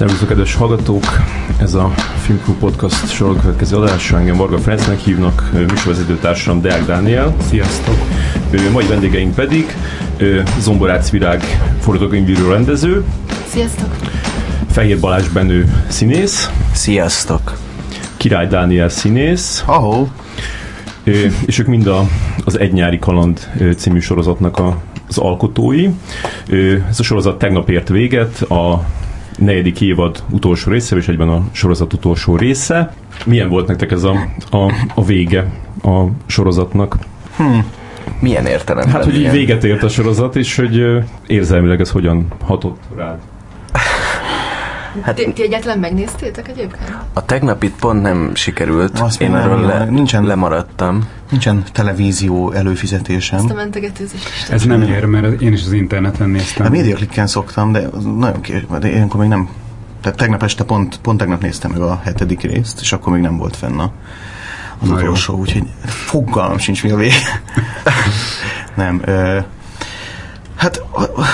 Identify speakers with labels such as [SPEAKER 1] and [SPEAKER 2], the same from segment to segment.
[SPEAKER 1] Szervusztok, kedves hallgatók! Ez a Filmklub Podcast soron következő adása. Engem Varga Ferencnek hívnak, műsorvezető társam Deák Dániel.
[SPEAKER 2] Sziasztok!
[SPEAKER 1] Mai vendégeink pedig Zomborácz Virág forgatókönyvíró rendező.
[SPEAKER 3] Sziasztok!
[SPEAKER 1] Fehér Balázs Benő színész.
[SPEAKER 4] Sziasztok!
[SPEAKER 1] Király Dániel színész.
[SPEAKER 2] Ahó!
[SPEAKER 1] És ők mind a, az Egy nyári kaland című sorozatnak a, az alkotói. Ez a sorozat tegnap ért véget, a negyedik évad utolsó része, és egyben a sorozat utolsó része. Milyen volt nektek ez a, a, a vége a sorozatnak?
[SPEAKER 4] Hmm. Milyen értelemben?
[SPEAKER 1] Hát, hogy így véget ért a sorozat, és hogy érzelmileg ez hogyan hatott rád?
[SPEAKER 3] Hát, ti, ti egyáltalán megnéztétek egyébként?
[SPEAKER 4] A tegnapit pont nem sikerült.
[SPEAKER 2] Azt
[SPEAKER 4] Én
[SPEAKER 2] erről
[SPEAKER 4] le,
[SPEAKER 2] nincsen,
[SPEAKER 4] lemaradtam.
[SPEAKER 2] Nincsen televízió előfizetésem.
[SPEAKER 3] Ezt a mentegetőzést.
[SPEAKER 5] Ez nem ér, mert én is az interneten néztem.
[SPEAKER 2] A médiaklikken szoktam, de nagyon kér, de ilyenkor még nem. Tehát tegnap este pont, pont tegnap néztem meg a hetedik részt, és akkor még nem volt fenn a, az utolsó, úgyhogy fogalmam sincs mi a vége. nem. Ö, Hát,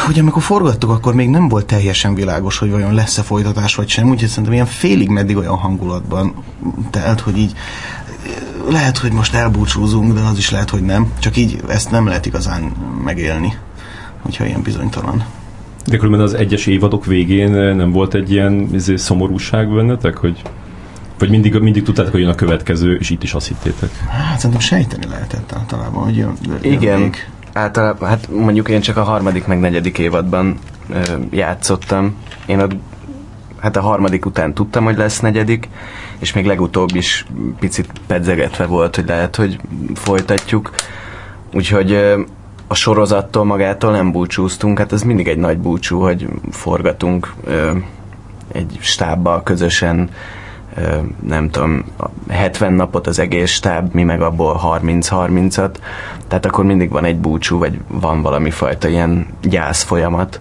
[SPEAKER 2] hogy amikor forgattuk, akkor még nem volt teljesen világos, hogy vajon lesz-e folytatás vagy sem, úgyhogy szerintem ilyen félig meddig olyan hangulatban telt, hogy így lehet, hogy most elbúcsúzunk, de az is lehet, hogy nem. Csak így ezt nem lehet igazán megélni, hogyha ilyen bizonytalan.
[SPEAKER 1] De különben az egyes évadok végén nem volt egy ilyen izé, szomorúság bennetek, hogy vagy mindig, mindig tudtátok, hogy jön a következő, és itt is azt hittétek?
[SPEAKER 2] Hát szerintem sejteni lehetett általában, hogy jön,
[SPEAKER 4] jön Igen. Még általában, hát mondjuk én csak a harmadik meg negyedik évadban ö, játszottam. Én a, hát a harmadik után tudtam, hogy lesz negyedik, és még legutóbb is picit pedzegetve volt, hogy lehet, hogy folytatjuk. Úgyhogy ö, a sorozattól magától nem búcsúztunk, hát ez mindig egy nagy búcsú, hogy forgatunk ö, egy stábbal közösen nem tudom, 70 napot az egész stáb, mi meg abból 30-30-at, tehát akkor mindig van egy búcsú, vagy van valami fajta ilyen gyász folyamat,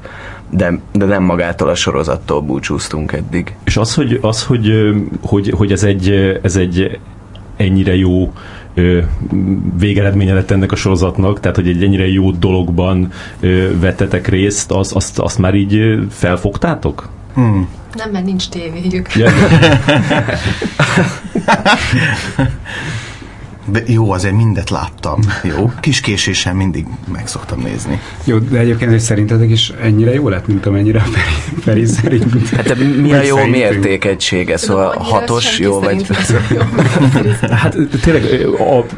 [SPEAKER 4] de, de nem magától a sorozattól búcsúztunk eddig.
[SPEAKER 1] És az, hogy, az, hogy, hogy, hogy ez, egy, ez egy ennyire jó végeredménye lett ennek a sorozatnak, tehát hogy egy ennyire jó dologban vettetek részt, az, azt, azt már így felfogtátok?
[SPEAKER 3] Hmm. Nem, mert nincs tévéjük. Ja,
[SPEAKER 2] De jó, azért mindet láttam. Jó, kis késéssel mindig meg szoktam nézni.
[SPEAKER 5] Jó, de egyébként hogy szerintetek is ennyire jó lett, mint amennyire a Feri, Feri szerint.
[SPEAKER 4] Hát mi a jó mértékegysége? Szóval hatos jó vagy?
[SPEAKER 1] hát tényleg,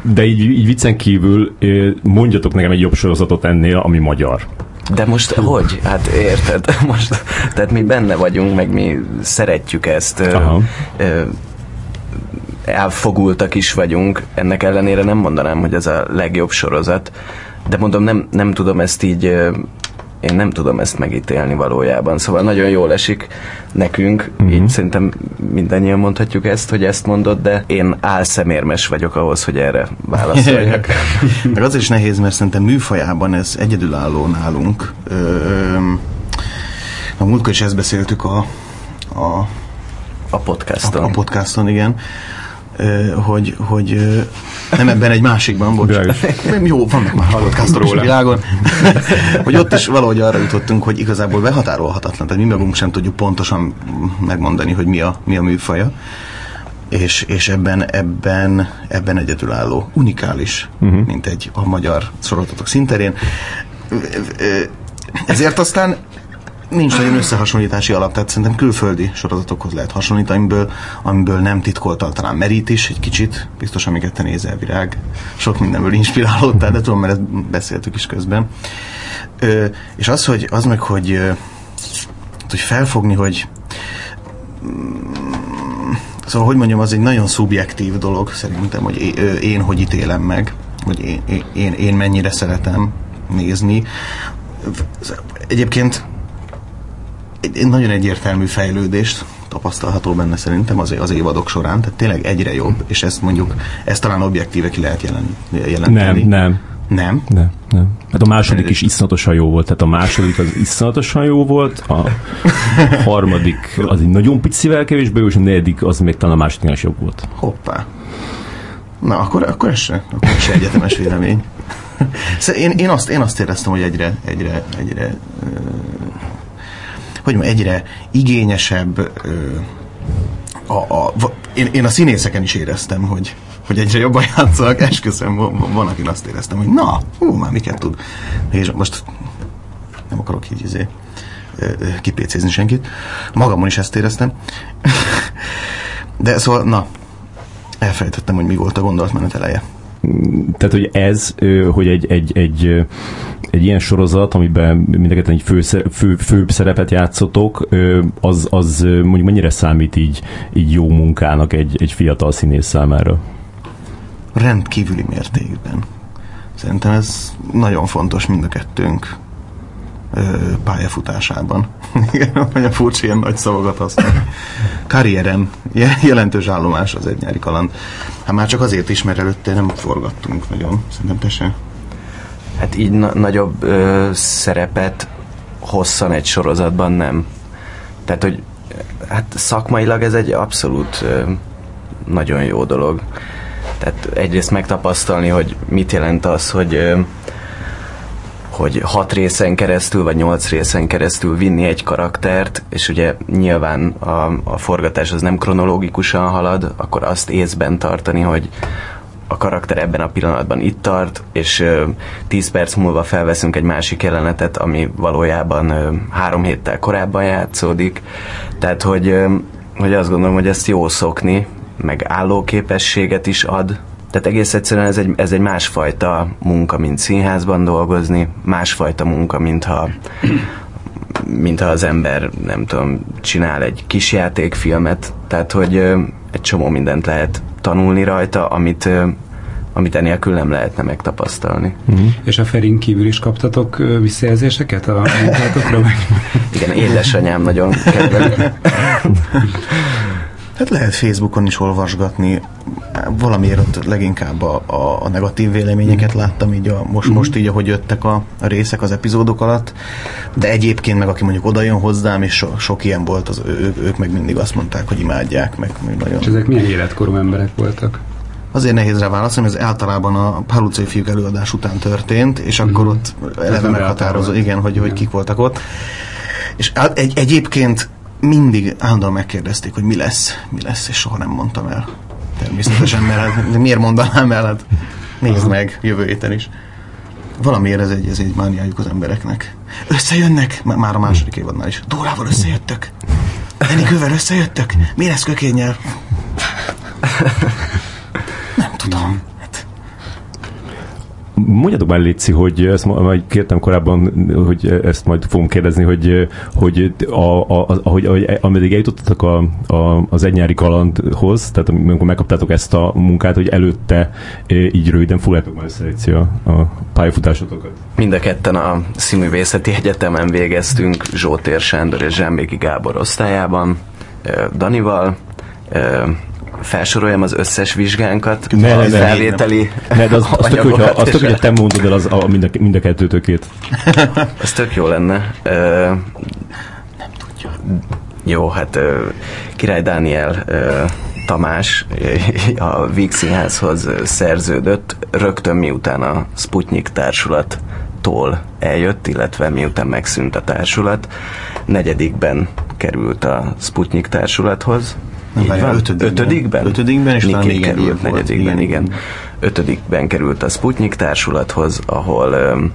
[SPEAKER 1] de így, így viccen kívül mondjatok nekem egy jobb sorozatot ennél, ami magyar.
[SPEAKER 4] De most hogy? Hát érted? Most, tehát mi benne vagyunk, meg mi szeretjük ezt. Aha. Ö, elfogultak is vagyunk. Ennek ellenére nem mondanám, hogy ez a legjobb sorozat. De mondom, nem, nem tudom ezt így én nem tudom ezt megítélni valójában. Szóval nagyon jól esik nekünk, uh-huh. így szerintem mindannyian mondhatjuk ezt, hogy ezt mondod, de én álszemérmes vagyok ahhoz, hogy erre válaszoljak.
[SPEAKER 2] Meg az is nehéz, mert szerintem műfajában ez egyedülálló nálunk. A múltkor is ezt beszéltük a, a
[SPEAKER 4] a podcaston.
[SPEAKER 2] A, a podcaston, igen hogy, hogy nem ebben egy másikban, bocs. Nem, jó, vannak már hallott kásztorok a világon. hogy ott is valahogy arra jutottunk, hogy igazából behatárolhatatlan, tehát mi magunk sem tudjuk pontosan megmondani, hogy mi a, mi a műfaja. És, és ebben, ebben, ebben egyedülálló, unikális, uh-huh. mint egy a magyar sorozatok szinterén. Ezért aztán nincs nagyon összehasonlítási alap, tehát szerintem külföldi sorozatokhoz lehet hasonlítani, amiből, amiből nem titkoltan talán merít is egy kicsit, biztos amiket te nézel virág, sok mindenből inspirálódtál, de tudom, mert ezt beszéltük is közben. Ö, és az, hogy az meg, hogy, hogy felfogni, hogy mm, szóval, hogy mondjam, az egy nagyon szubjektív dolog szerintem, hogy én hogy ítélem meg, hogy én, én, én mennyire szeretem nézni. Egyébként egy, nagyon egyértelmű fejlődést tapasztalható benne szerintem az, az évadok során, tehát tényleg egyre jobb, és ezt mondjuk, ezt talán objektíve ki lehet jelen, jelenteni.
[SPEAKER 1] Nem, nem.
[SPEAKER 2] Nem?
[SPEAKER 1] Nem, nem. Hát a második is iszonyatosan jó volt, tehát a második az iszonyatosan jó volt, a harmadik az egy nagyon picivel kevésbé jó, és a negyedik az még talán a másodiknál is jobb volt.
[SPEAKER 2] Hoppá. Na, akkor, akkor ez se, akkor ez se egyetemes vélemény. Szóval én, én, azt, én azt éreztem, hogy egyre, egyre, egyre hogy egyre igényesebb a, a, én, én a színészeken is éreztem, hogy, hogy egyre jobban játszanak, esküszöm, van, van, akin azt éreztem, hogy na, hú, már miket tud. És most nem akarok így izé, kipécézni senkit. Magamon is ezt éreztem. De szóval, na, elfelejtettem, hogy mi volt a gondolatmenet eleje.
[SPEAKER 1] Tehát, hogy ez, hogy egy, egy, egy, egy ilyen sorozat, amiben mindeket egy fő, fő, főbb szerepet játszotok, az, az mondjuk mennyire számít így, így jó munkának egy, egy fiatal színész számára?
[SPEAKER 2] Rendkívüli mértékben. Szerintem ez nagyon fontos mind a kettőnk pályafutásában. Igen, hogy furcsa ilyen nagy szavakat használ. Karrierem, jelentős állomás az egy nyári kaland. Hát már csak azért is, mert előtte nem forgattunk nagyon. Szerintem te se.
[SPEAKER 4] Hát így na- nagyobb ö, szerepet hosszan egy sorozatban nem. Tehát, hogy hát szakmailag ez egy abszolút ö, nagyon jó dolog. Tehát egyrészt megtapasztalni, hogy mit jelent az, hogy ö, hogy hat részen keresztül, vagy nyolc részen keresztül vinni egy karaktert, és ugye nyilván a, a forgatás az nem kronológikusan halad, akkor azt észben tartani, hogy a karakter ebben a pillanatban itt tart, és ö, tíz perc múlva felveszünk egy másik jelenetet, ami valójában ö, három héttel korábban játszódik. Tehát, hogy, ö, hogy azt gondolom, hogy ezt jó szokni, meg állóképességet is ad, tehát egész egyszerűen ez egy, ez egy másfajta munka, mint színházban dolgozni, másfajta munka, mintha mintha az ember, nem tudom, csinál egy kis játékfilmet, tehát hogy egy csomó mindent lehet tanulni rajta, amit amit enélkül nem lehetne megtapasztalni.
[SPEAKER 5] Uh-huh. És a Ferin kívül is kaptatok visszajelzéseket a munkátokra?
[SPEAKER 4] Igen, édesanyám nagyon kedveli.
[SPEAKER 2] Hát lehet Facebookon is olvasgatni, valamiért ott leginkább a, a, a negatív véleményeket láttam, így a, most, most így, ahogy jöttek a, a részek az epizódok alatt, de egyébként meg aki mondjuk oda jön hozzám, és so, sok ilyen volt, az, ő, ők meg mindig azt mondták, hogy imádják, meg, meg nagyon.
[SPEAKER 5] És ezek milyen életkorú emberek voltak?
[SPEAKER 2] Azért nehéz rá válaszolni, ez általában a Pál fiúk előadás után történt, és akkor mm. ott eleve meghatározó, igen, hogy, igen. hogy kik voltak ott. És egy, egyébként mindig állandóan megkérdezték, hogy mi lesz, mi lesz, és soha nem mondtam el. Természetesen, mert hát miért mondanám el, hát nézd meg jövő héten is. Valamiért ez egy, ez egy mániájuk az embereknek. Összejönnek, már a második évadnál is. Dórával összejöttök. Enikővel összejöttök. Mi lesz kökényel? Nem tudom.
[SPEAKER 1] Mondjatok már, Léci, hogy ezt majd kértem korábban, hogy ezt majd fogom kérdezni, hogy, hogy a, a, ahogy, ahogy, ameddig eljutottatok a, a, az egynyári kalandhoz, tehát amikor megkaptátok ezt a munkát, hogy előtte így röviden foglaltok már össze Léci, a, a pályafutásotokat.
[SPEAKER 4] Mind a ketten a Színművészeti Egyetemen végeztünk Zsótér Sándor és Zsámbéki Gábor osztályában, Danival, felsoroljam az összes vizsgánkat,
[SPEAKER 1] ne, a felvételi ne, ne, de az, az tök, hogyha, az tök, hogyha te mondod el az, a, mind, a, mind a kettőtökét.
[SPEAKER 4] az tök jó lenne. Uh,
[SPEAKER 2] nem tudja.
[SPEAKER 4] Jó, hát Király Dániel Tamás a Víg Színházhoz szerződött rögtön miután a Sputnik társulattól eljött, illetve miután megszűnt a társulat. Negyedikben került a Sputnik társulathoz,
[SPEAKER 2] nem, Így van. Ötödikben.
[SPEAKER 4] Ötödikben?
[SPEAKER 2] Ötödikben, és
[SPEAKER 4] talán még került negyedikben, igen. igen. Ötödikben került a Sputnik társulathoz, ahol um,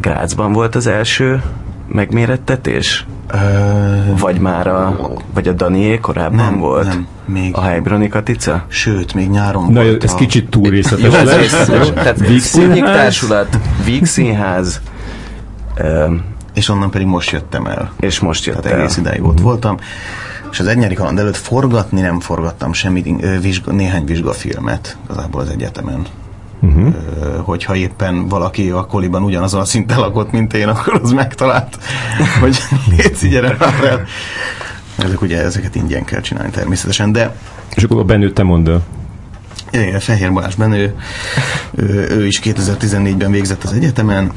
[SPEAKER 4] Grácsban volt az első megmérettetés? Uh, vagy már a, vagy a Danié korábban
[SPEAKER 2] nem,
[SPEAKER 4] volt?
[SPEAKER 2] Nem, még.
[SPEAKER 4] A Helybron Katica?
[SPEAKER 2] Sőt, még nyáron
[SPEAKER 1] Na,
[SPEAKER 2] volt
[SPEAKER 1] ez
[SPEAKER 2] a...
[SPEAKER 1] kicsit túl részletes jó, lesz.
[SPEAKER 4] Tehát Sputnik társulat, Víg Színház,
[SPEAKER 2] um, és onnan pedig most jöttem el.
[SPEAKER 4] És most jöttem
[SPEAKER 2] Tehát egész ideig ott voltam és az egynyári kaland előtt forgatni nem forgattam semmit, vizsga, néhány vizsgafilmet igazából az egyetemen. Uh-huh. Hogyha éppen valaki a koliban ugyanazon a szinten lakott, mint én, akkor az megtalált, hogy légy gyere már el. Ezek ugye, ezeket ingyen kell csinálni természetesen, de...
[SPEAKER 1] És akkor a Benő te mondd el.
[SPEAKER 2] Igen, Fehér Balázs Benő, ő, ő is 2014-ben végzett az egyetemen,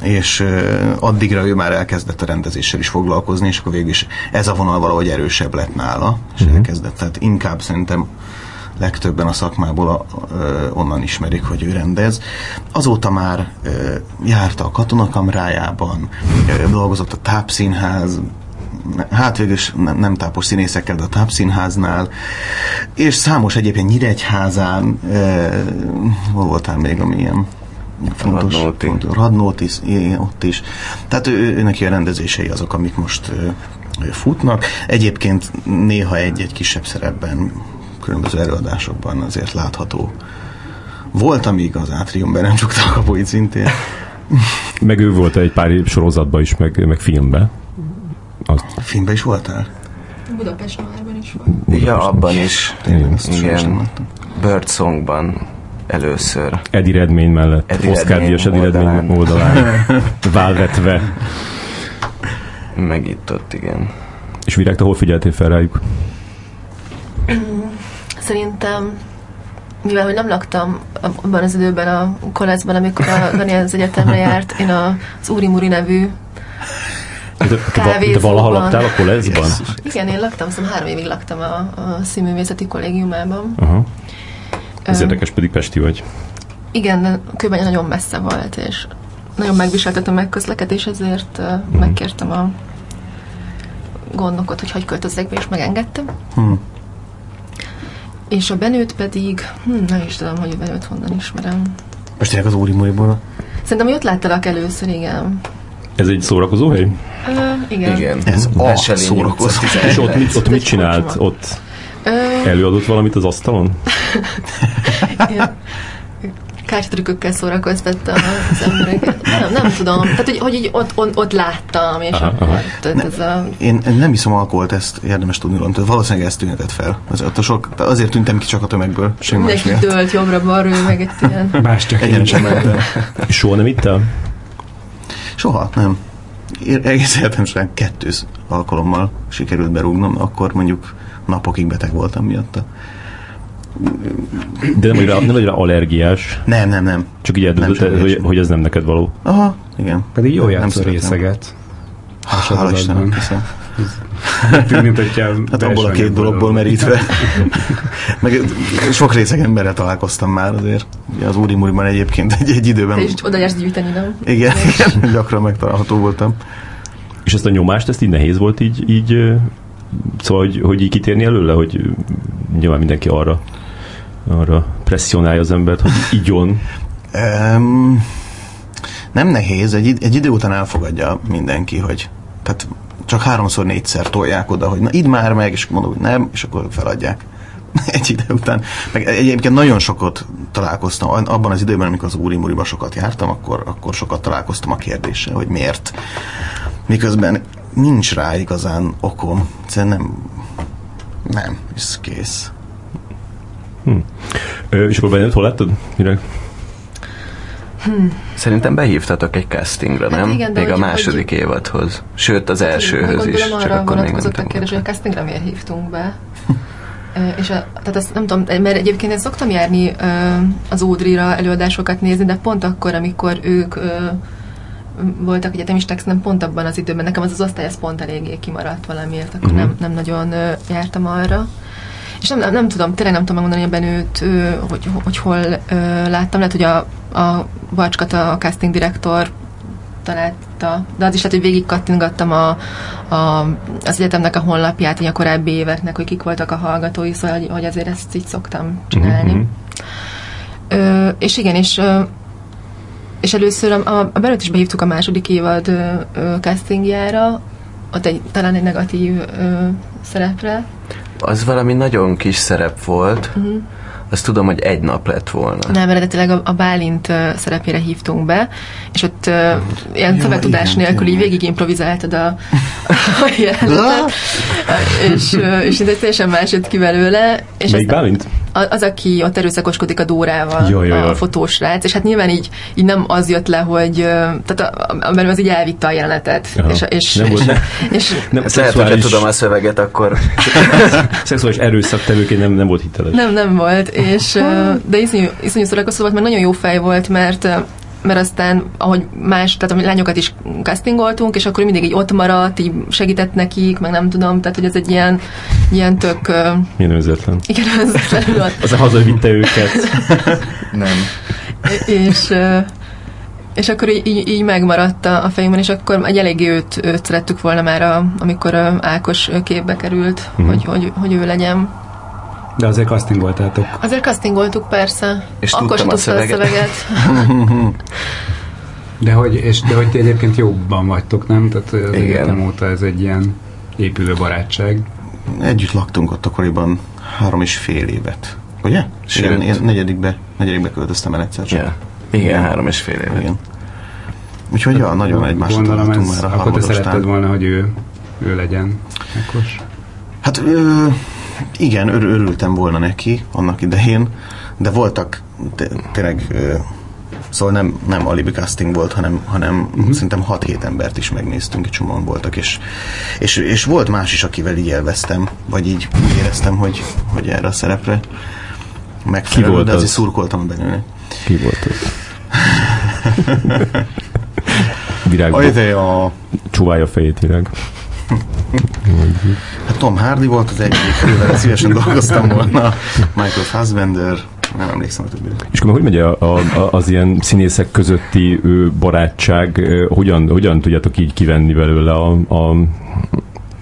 [SPEAKER 2] és addigra ő már elkezdett a rendezéssel is foglalkozni, és akkor végül is ez a vonal valahogy erősebb lett nála, és uh-huh. elkezdett. Tehát inkább szerintem legtöbben a szakmából a, ö, onnan ismerik, hogy ő rendez. Azóta már ö, járta a katonakamrájában, ö, dolgozott a tápszínház, hát végül is nem, nem tápos színészekkel, de a tápszínháznál, és számos egyébként Nyíregyházán, e, hol voltál még, ami ilyen fontos,
[SPEAKER 4] Radnóti.
[SPEAKER 2] fontos Radnóti, ott is. Tehát ő, ő, neki a rendezései azok, amik most futnak. Egyébként néha egy-egy kisebb szerepben, különböző előadásokban azért látható. Volt, amíg az átriumban nem csukta a kapuit szintén.
[SPEAKER 1] Meg ő volt egy pár sorozatban is, meg, meg filmben. Az,
[SPEAKER 2] Filmben is voltál?
[SPEAKER 3] Budapest Noárban is volt.
[SPEAKER 4] Ja, abban is.
[SPEAKER 2] Tényleg, azt
[SPEAKER 4] Igen. Birdsongban először.
[SPEAKER 1] Eddie Redmayne mellett,
[SPEAKER 4] Eddie
[SPEAKER 1] Oscar díjas Eddie Redmayne
[SPEAKER 4] oldalán.
[SPEAKER 1] válvetve.
[SPEAKER 4] Meg itt ott, igen.
[SPEAKER 1] És Virág, te hol figyeltél fel rájuk?
[SPEAKER 3] Szerintem, mivel hogy nem laktam abban az időben a koleszban, amikor a Dani az egyetemre járt, én a, az Úri Muri nevű
[SPEAKER 1] te
[SPEAKER 3] Kávézóban.
[SPEAKER 1] valaha laktál a koleszban?
[SPEAKER 3] Igen, én laktam, szóval három évig laktam a, a színművészeti kollégiumában.
[SPEAKER 1] Aha. Ez
[SPEAKER 3] Ö,
[SPEAKER 1] érdekes, pedig Pesti vagy.
[SPEAKER 3] Igen, de Kőbánya nagyon messze volt, és nagyon megviseltettem meg közlekedés, ezért uh, megkértem a gondnokot, hogy hagyj költözzek be, és megengedtem.
[SPEAKER 2] Hm.
[SPEAKER 3] És a Benőt pedig, hm, nem is tudom, hogy a Benőt honnan ismerem.
[SPEAKER 2] Most tényleg az Úri Muriból.
[SPEAKER 3] Szerintem ott láttalak először, igen.
[SPEAKER 1] Ez egy szórakozó hely?
[SPEAKER 3] Ö, igen.
[SPEAKER 4] Igen.
[SPEAKER 2] Ez a
[SPEAKER 4] Veselényi
[SPEAKER 2] szórakozó.
[SPEAKER 1] És ott mit, ott mit csinált?
[SPEAKER 3] kocsma.
[SPEAKER 1] Ott
[SPEAKER 3] Ö,
[SPEAKER 1] előadott valamit az asztalon?
[SPEAKER 3] ilyen kártyatrükkökkel szórakoztatta az embereket. Nem, nem tudom. Tehát, hogy, hogy így ott, ott, ott láttam, és
[SPEAKER 1] Aha,
[SPEAKER 3] akkor
[SPEAKER 1] aha.
[SPEAKER 3] tehát ez a...
[SPEAKER 2] Én nem iszom alkoholt, ezt érdemes tudni. Tehát valószínűleg ezt tűnhetett fel. Az, ott a sok, azért tűntem ki csak a tömegből.
[SPEAKER 3] Mindenki dőlt jobbra-balra, meg egy ilyen...
[SPEAKER 5] Más csak
[SPEAKER 2] mentem.
[SPEAKER 1] És soha nem ittál?
[SPEAKER 2] Soha, nem. Én egész életem során kettő alkalommal sikerült berúgnom, akkor mondjuk napokig beteg voltam miatta.
[SPEAKER 1] De nem vagy rá, nem vagy rá allergiás,
[SPEAKER 2] Nem, nem, nem.
[SPEAKER 1] csak így eldöntött, hogy, hogy ez nem neked való.
[SPEAKER 2] Aha, igen.
[SPEAKER 5] Pedig jó
[SPEAKER 2] Nem
[SPEAKER 5] játszol
[SPEAKER 2] szeretem.
[SPEAKER 5] részeget.
[SPEAKER 2] Hála hiszem.
[SPEAKER 5] Tűnt, mint hogyha
[SPEAKER 2] Hát abból a két dologból merítve. Meg sok részeg emberrel találkoztam már azért. Ugye az Úri Muriban egyébként egy, egy időben.
[SPEAKER 3] Te is oda jársz gyűjteni, nem?
[SPEAKER 2] Igen, igen, gyakran megtalálható voltam.
[SPEAKER 1] És ezt a nyomást, ezt így nehéz volt így, így szóval, hogy, hogy így kitérni előle, hogy nyilván mindenki arra arra presszionálja az embert, hogy igyon.
[SPEAKER 2] Um, nem nehéz, egy, egy idő után elfogadja mindenki, hogy tehát csak háromszor, négyszer tolják oda, hogy na idd már meg, és mondom, hogy nem, és akkor feladják. egy idő után. Meg egyébként nagyon sokat találkoztam, abban az időben, amikor az Úri Muriba sokat jártam, akkor, akkor sokat találkoztam a kérdéssel, hogy miért. Miközben nincs rá igazán okom. Egyszerűen nem, nem, ez kész.
[SPEAKER 1] Ö, és akkor benned hol láttad? Mire?
[SPEAKER 4] Szerintem behívtatok egy castingra,
[SPEAKER 3] Hát
[SPEAKER 4] nem?
[SPEAKER 3] igen, de
[SPEAKER 4] még a
[SPEAKER 3] hogy-
[SPEAKER 4] második évadhoz. Sőt, az elsőhöz is.
[SPEAKER 3] Gondolom
[SPEAKER 4] Csak
[SPEAKER 3] arra
[SPEAKER 4] akkor még nem
[SPEAKER 3] a kérdés, hogy a castingra miért hívtunk be. És a, tehát azt nem tudom, mert egyébként én szoktam járni ö, az Ódrira előadásokat nézni, de pont akkor, amikor ők ö, voltak egyetemisták, nem pont abban az időben, nekem az az osztály ez pont eléggé kimaradt valamiért, akkor
[SPEAKER 1] Mhm.
[SPEAKER 3] nem, nem nagyon jártam arra. És nem, nem, nem tudom, tényleg nem tudom megmondani ebben őt, hogy, hogy hol láttam. Lehet, hogy a, a Balcskata, a casting direktor találta, de az is lehet, hogy végig kattingattam a, a, az egyetemnek a honlapját, így a korábbi éveknek, hogy kik voltak a hallgatói, szóval, hogy, hogy azért ezt így szoktam csinálni.
[SPEAKER 1] Mhm.
[SPEAKER 3] Ö, és igen, és ö, és először a, a, a belőtt is behívtuk a második évad ö, ö, castingjára, ott egy, talán egy negatív ö, szerepre.
[SPEAKER 4] Az valami nagyon kis szerep volt. Azt tudom, hogy egy nap lett volna.
[SPEAKER 3] Nem, eredetileg a, a Bálint ö, szerepére hívtunk be, és ott ö, ilyen
[SPEAKER 2] Ja,
[SPEAKER 3] szövegtudás nélkül így végig improvizáltad a, a jelenetet, és, ö, és ez teljesen más jött ki belőle. És
[SPEAKER 1] Melyik
[SPEAKER 3] aztán-
[SPEAKER 1] Bálint?
[SPEAKER 3] A- az, aki ott erőszakoskodik a Dórával,
[SPEAKER 1] Jaj, jaj,
[SPEAKER 3] a
[SPEAKER 1] jaj.
[SPEAKER 3] fotósrác, és hát nyilván így, így nem az jött le, hogy tehát a, a, a, az így elvitte a jelenetet.
[SPEAKER 1] Aha.
[SPEAKER 3] És, és,
[SPEAKER 1] Nem volt-
[SPEAKER 3] és, és,
[SPEAKER 1] Nem,
[SPEAKER 4] Ezt lehet, hogyha tudom a szöveget, akkor
[SPEAKER 1] szexuális erőszaktevőként nem, nem volt hiteles.
[SPEAKER 3] Nem, nem volt, és, de iszonyú, iszonyú szórakoztató volt, mert nagyon jó fej volt, mert mert aztán, ahogy más, tehát a lányokat is castingoltunk, és akkor mindig így ott maradt, így segített nekik, meg nem tudom, tehát hogy ez egy ilyen, ilyen tök,
[SPEAKER 1] önzetlen.
[SPEAKER 3] igen, ez volt.
[SPEAKER 1] Aztán hazavitte őket.
[SPEAKER 4] nem.
[SPEAKER 3] és, és akkor így, így, megmaradt a fejünkben, és akkor egy eléggé őt, őt szerettük volna már, a, amikor a Ákos képbe került,
[SPEAKER 1] Mhm.
[SPEAKER 3] hogy, hogy, hogy ő legyen.
[SPEAKER 5] De azért castingoltátok.
[SPEAKER 3] Azért castingoltuk persze.
[SPEAKER 4] És
[SPEAKER 3] akkor
[SPEAKER 4] tudtam a
[SPEAKER 3] tudta a
[SPEAKER 4] szöveget.
[SPEAKER 3] szöveget.
[SPEAKER 5] De hogy, és, de hogy ti egyébként jobban vagytok, nem? Tehát az
[SPEAKER 4] Igen.
[SPEAKER 5] egyetem óta ez egy ilyen épülő barátság.
[SPEAKER 2] Együtt laktunk ott akkoriban három és fél évet. Ugye?
[SPEAKER 4] Sőt.
[SPEAKER 2] Igen, én negyedikbe, negyedikbe költöztem el egyszer csak.
[SPEAKER 4] Ja. Igen, három és fél éve.
[SPEAKER 2] Igen. Úgyhogy ja, nagyon
[SPEAKER 5] Gondolom,
[SPEAKER 2] találtunk már a
[SPEAKER 5] akkor te szeretted volna, hogy ő, ő legyen. Ákos.
[SPEAKER 2] Hát ö, igen, ör- örültem volna neki annak idején, de voltak tényleg, szóval nem, nem alibi casting volt, hanem, hanem uh-huh. szerintem 6-7 embert is megnéztünk, egy csomóan voltak, és, és, és volt más is, akivel így élveztem, vagy így úgy éreztem, hogy, hogy erre a szerepre megfelelő,
[SPEAKER 1] Ki volt
[SPEAKER 2] de azért
[SPEAKER 1] az?
[SPEAKER 2] szurkoltam belőle.
[SPEAKER 1] Ki volt az? Virágba
[SPEAKER 2] Ajde, a,
[SPEAKER 1] csóválja a fejét virág.
[SPEAKER 2] Hát Tom Hardy volt az egyik, ővel szívesen dolgoztam volna, Michael Fassbender, nem emlékszem a többire.
[SPEAKER 1] És akkor hogy megy a, a, az ilyen színészek közötti barátság, hogyan, hogyan tudjátok így kivenni belőle a, a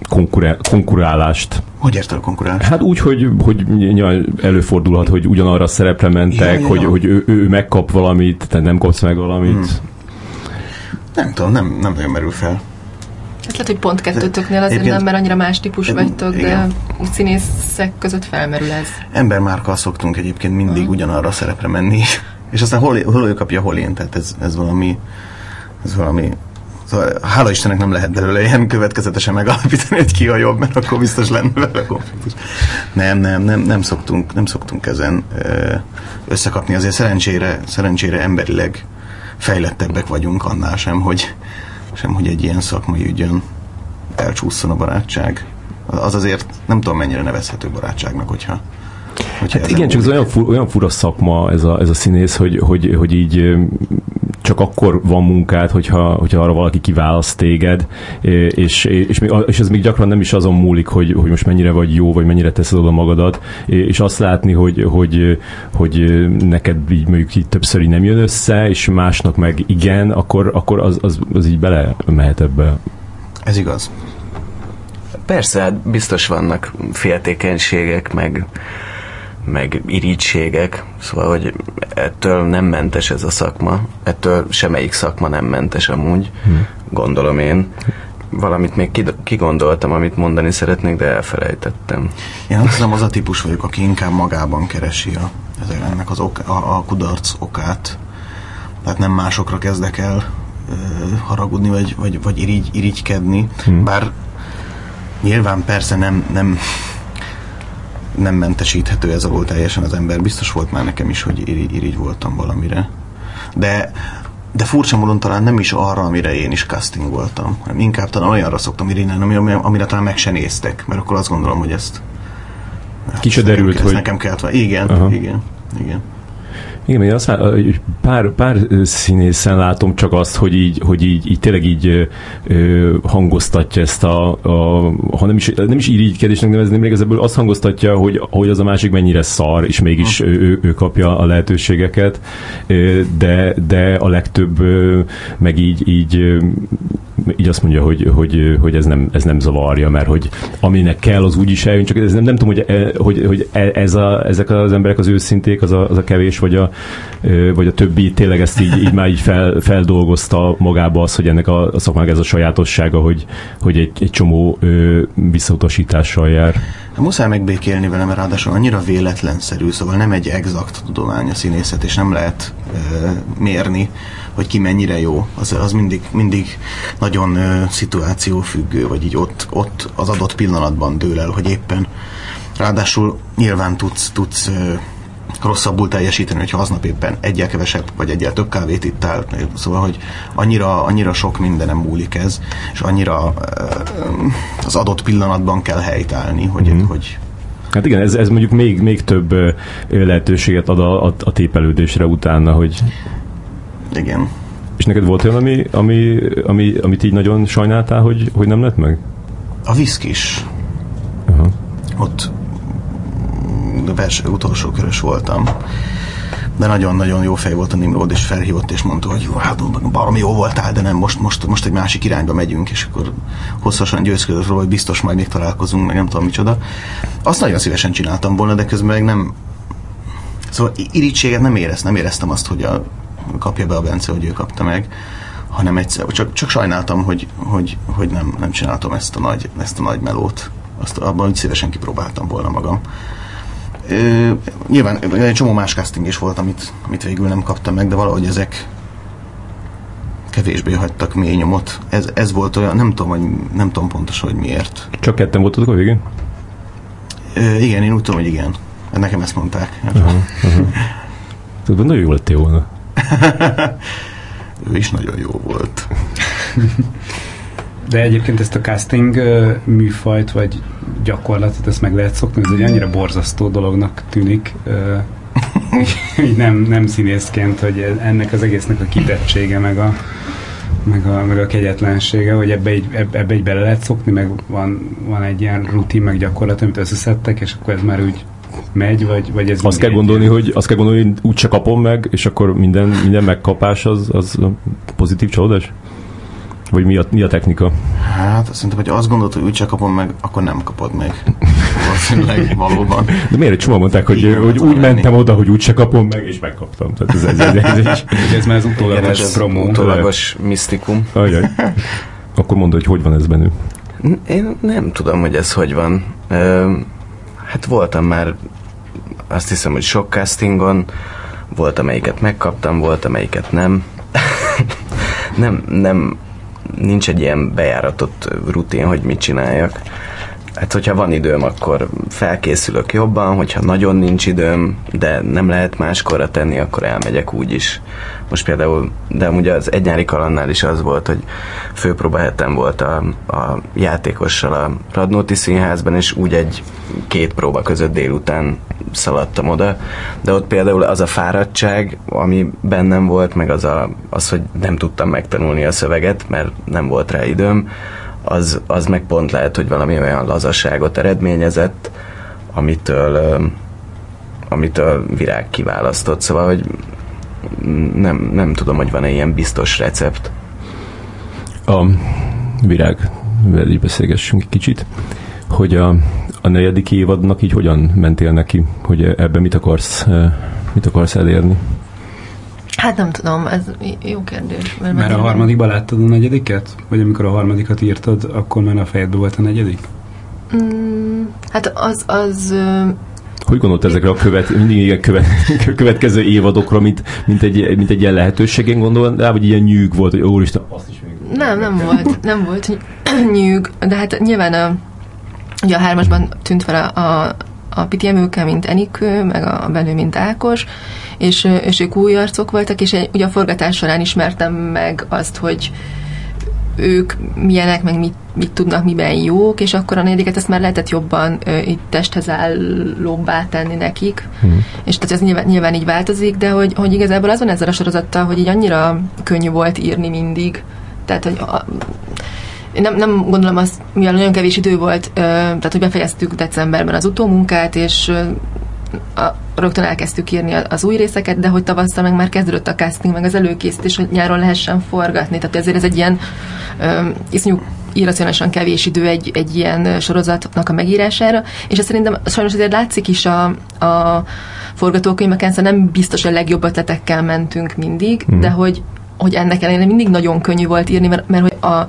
[SPEAKER 1] konkurá- konkurálást?
[SPEAKER 2] Hogy érted a konkurens?
[SPEAKER 1] Hát úgy, hogy, hogy nyilván előfordulhat, hogy ugyanarra a szerepre mentek,
[SPEAKER 2] Ja, ja,
[SPEAKER 1] hogy,
[SPEAKER 2] ja.
[SPEAKER 1] hogy ő, ő megkap valamit, tehát nem kapsz meg valamit.
[SPEAKER 2] Hmm. Nem tudom, nem, nem nagyon merül fel.
[SPEAKER 3] Hát lehet, hogy pont kettőtöknél azért nem, mert annyira más típus
[SPEAKER 2] Igen.
[SPEAKER 3] vagytok, de úgy színészek között felmerül ez.
[SPEAKER 2] Embermárkkal szoktunk egyébként mindig ugyanarra a szerepre menni, és aztán hol, hol ő kapja, hol én, tehát ez, ez valami, ez valami, szóval hála Istennek nem lehet belőle ilyen következetesen megalapítani, hogy ki a jobb, mert akkor biztos lenne vele konfliktus. Nem, nem, nem, nem szoktunk, nem szoktunk ezen összekapni, azért szerencsére, szerencsére emberileg fejlettebbek vagyunk annál sem, hogy, sem, hogy egy ilyen szakmai ügyön elcsúszson a barátság. Az azért nem tudom mennyire nevezhető barátságnak, hogyha, hogyha
[SPEAKER 1] Hát igen, csak ez olyan, fur, olyan fura szakma ez a, ez a színész, hogy, hogy, hogy így csak akkor van munkád, hogyha, hogyha arra valaki kiválaszt téged, és, és, és ez még gyakran nem is azon múlik, hogy, hogy most mennyire vagy jó, vagy mennyire teszed oda magadat, és azt látni, hogy, hogy, hogy neked így mondjuk így többször így nem jön össze, és másnak meg igen, akkor, akkor az, az, az így bele mehet ebbe.
[SPEAKER 2] Ez igaz.
[SPEAKER 4] Persze, hát biztos vannak féltékenységek, meg, meg irítségek, szóval, hogy ettől nem mentes ez a szakma, ettől semmelyik szakma nem mentes amúgy, hmm. gondolom én. Valamit még kigondoltam, amit mondani szeretnék, de elfelejtettem.
[SPEAKER 2] Én azt hiszem az a típus vagyok, aki inkább magában keresi a, ennek az ok, a, a kudarc okát. Tehát nem másokra kezdek el ö, haragudni, vagy, vagy, vagy irigy, irigykedni. Hmm. Bár nyilván persze nem, nem, nem mentesíthető ez alól teljesen az ember. Biztos volt már nekem is, hogy irigy, irigy voltam valamire. De de furcsa módon talán nem is arra, amire én is casting voltam, hanem inkább talán olyanra szoktam irigyelni, ami- ami- amire talán meg se néztek, mert akkor azt gondolom, hogy ezt
[SPEAKER 1] Ki se
[SPEAKER 2] ezt
[SPEAKER 1] derült, hogy-
[SPEAKER 2] ezt nekem kellett. Igen,
[SPEAKER 1] Aha.
[SPEAKER 2] igen, igen.
[SPEAKER 1] Igen, én azt hogy pár, pár színészen látom csak azt, hogy így, hogy így, így tényleg így ö, hangoztatja ezt a, a ha nem is, nem is irigykedésnek nevezném, még ebből azt hangoztatja, hogy, hogy az a másik mennyire szar, és mégis ő, ő, ő kapja a lehetőségeket, de, de a legtöbb meg így, így, így azt mondja, hogy, hogy, hogy ez, nem, ez nem zavarja, mert hogy aminek kell, az úgy is eljön, csak ez nem, nem tudom, hogy, e- hogy, hogy e- ez a, ezek az emberek az őszinték, az a, az a kevés, vagy a, vagy a többi tényleg ezt így, így már így fel, feldolgozta magába az, hogy ennek a, a szakmának ez a sajátossága, hogy, hogy egy, egy csomó ö, visszautasítással jár.
[SPEAKER 2] Hát muszáj megbékélni vele, mert ráadásul annyira véletlenszerű, szóval nem egy exakt tudomány a színészet, és nem lehet ö, mérni, hogy ki mennyire jó. Az, az mindig, mindig nagyon ö, szituációfüggő, vagy így ott, ott az adott pillanatban dől el, hogy éppen ráadásul nyilván tudsz, tudsz ö, rosszabbul teljesíteni, hogyha aznap éppen egyel kevesebb, vagy egyel több kávét ittál. Szóval, hogy annyira, annyira sok mindenem múlik ez, és annyira az adott pillanatban kell helytállni, hogy, mm. hogy
[SPEAKER 1] Hát igen, ez, ez mondjuk még, még több lehetőséget ad a, a, a tépelődésre utána, hogy
[SPEAKER 2] igen.
[SPEAKER 1] és neked volt olyan, ami, ami, ami, amit így nagyon sajnáltál, hogy, hogy nem lett meg?
[SPEAKER 2] A viszkis.
[SPEAKER 1] Aha.
[SPEAKER 2] Ott vers, utolsó körös voltam. de nagyon-nagyon jó fej volt a Nimrod, és felhívott, és mondta, hogy jó, hát baromi jó voltál, de nem, most, most, most egy másik irányba megyünk, és akkor hosszasan győzködött róla, hogy biztos majd még találkozunk, meg nem tudom micsoda. Azt nagyon szívesen csináltam volna, de közben meg nem, Szóval irítséget nem éreztem, nem éreztem azt, hogy a, kapja be a Bence, hogy ő kapta meg, hanem egyszer, csak, csak sajnáltam, hogy, hogy, hogy nem, nem csináltam ezt a nagy, ezt a nagy melót. Azt abban szívesen kipróbáltam volna magam. Ö, nyilván egy csomó más casting is volt, amit, amit végül nem kaptam meg, de valahogy ezek kevésbé hagytak mély nyomot. Ez, ez volt olyan, nem tudom, hogy, nem tudom pontosan, hogy miért.
[SPEAKER 1] Csak ketten voltatok a végén?
[SPEAKER 2] Ö, igen, én úgy tudom, hogy igen. Nekem ezt mondták.
[SPEAKER 1] Uh-huh, uh-huh. nagyon jó lettél volna.
[SPEAKER 2] ő is nagyon jó volt.
[SPEAKER 5] De egyébként ezt a casting műfajt, vagy gyakorlatot, ezt meg lehet szokni, ez egy annyira borzasztó dolognak tűnik, uh, nem, nem színészként, hogy ennek az egésznek a kitettsége, meg a, meg a, meg a kegyetlensége, hogy ebbe egy, ebbe, bele lehet szokni, meg van, van egy ilyen rutin, meg gyakorlat, amit összeszedtek, és akkor ez már úgy megy, vagy, vagy ez...
[SPEAKER 1] Azt kell gondolni, hogy azt kell gondolni, hogy úgyse kapom meg, és akkor minden, minden megkapás az, az pozitív csalódás? Vagy mi a, mi a technika?
[SPEAKER 2] Hát szerintem, hogy azt gondolod, hogy úgyse kapom meg, akkor nem kapod meg. Valószínűleg valóban.
[SPEAKER 1] De miért egy csomó mondták, hogy, Igen, hogy úgy lenni. mentem oda, hogy úgyse kapom meg, és megkaptam. Tehát ez, ez, ez, ez, ez,
[SPEAKER 5] ez már az utólagos
[SPEAKER 4] ez promó. Utólagos misztikum.
[SPEAKER 1] Ajaj. Akkor mondd, hogy hogy van ez bennő.
[SPEAKER 4] Én nem tudom, hogy ez hogy van. Hát voltam már azt hiszem, hogy sok castingon, volt amelyiket megkaptam, volt amelyiket nem. nem, nem, nincs egy ilyen bejáratott rutin, hogy mit csináljak. Hát, hogyha van időm, akkor felkészülök jobban, hogyha nagyon nincs időm, de nem lehet máskorra tenni, akkor elmegyek úgy is. Most például, de amúgy az egynyári kalannál is az volt, hogy főpróba hetem volt a, a játékossal a Radnóti Színházban, és úgy egy két próba között délután szaladtam oda, de ott például az a fáradtság, ami bennem volt, meg az, a, az hogy nem tudtam megtanulni a szöveget, mert nem volt rá időm, az, az meg pont lehet, hogy valami olyan lazaságot eredményezett, amitől, amitől virág kiválasztott. Szóval, hogy nem, nem tudom, hogy van-e ilyen biztos recept.
[SPEAKER 1] A virág, is beszélgessünk egy kicsit, hogy a, a negyedik évadnak így hogyan mentél neki, hogy ebben mit akarsz, mit akarsz elérni?
[SPEAKER 3] Hát nem tudom, ez jó kérdés.
[SPEAKER 5] Mert, mert a harmadikban láttad a negyediket? Vagy amikor a harmadikat írtad, akkor már a fejedben volt a negyedik?
[SPEAKER 3] Mm, hát az, az
[SPEAKER 1] hogy gondolt ezekre a követ, mindig ilyen követ, következő évadokra, mint, mint, egy, mint egy ilyen lehetőségén gondol, de vagy ilyen nyűg volt, hogy úristen, azt is még...
[SPEAKER 3] Nem, nem volt, nem volt nyűg, de hát nyilván a, ugye a hármasban tűnt fel a, a, a Piti Emőke, mint Enikő, meg a Benő, mint Ákos, és, és ők új arcok voltak, és ugye a forgatás során ismertem meg azt, hogy ők milyenek, meg mit, mit tudnak, miben jók, és akkor a negyediket ezt már lehetett jobban ö, itt testhez állóbbá tenni nekik, hmm. és tehát ez nyilván, nyilván így változik, de hogy, hogy igazából az van ezzel a sorozattal, hogy így annyira könnyű volt írni mindig, tehát hogy a, nem, nem gondolom azt, mivel nagyon kevés idő volt, tehát hogy befejeztük decemberben az utómunkát, és a, rögtön elkezdtük írni az új részeket, de hogy tavasszal meg már kezdődött a casting, meg az előkészítés, hogy nyáron lehessen forgatni. Tehát ezért ez egy ilyen ö, iszonyú irracionálisan kevés idő egy, egy ilyen sorozatnak a megírására, és ez szerintem sajnos azért látszik is a, a forgatókönyveken, szóval nem biztos, hogy a legjobb ötletekkel mentünk mindig, mm. de hogy, hogy ennek ellenére mindig nagyon könnyű volt írni, mert, mert hogy a,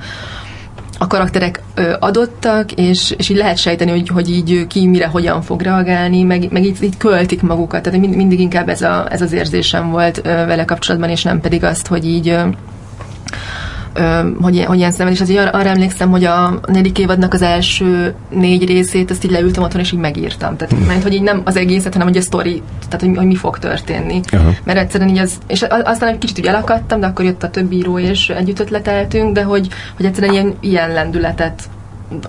[SPEAKER 3] a karakterek adottak, és, és így lehet sejteni, hogy, hogy így ki mire hogyan fog reagálni, meg, meg így, így költik magukat. Tehát mind, mindig inkább ez, a, ez az érzésem volt vele kapcsolatban, és nem pedig azt, hogy így hogy, hogy ilyen szemben, és azért arra, arra emlékszem, hogy a negyedik évadnak az első négy részét, ezt így leültem otthon, és így megírtam. Tehát, mert hogy így nem az egészet, hanem hogy a sztori, tehát hogy, hogy mi fog történni. Uh-huh. Mert egyszerűen így az, és aztán egy kicsit úgy elakadtam, de akkor jött a több bíró, és együtt ötleteltünk, de hogy, hogy egyszerűen ilyen, ilyen lendületet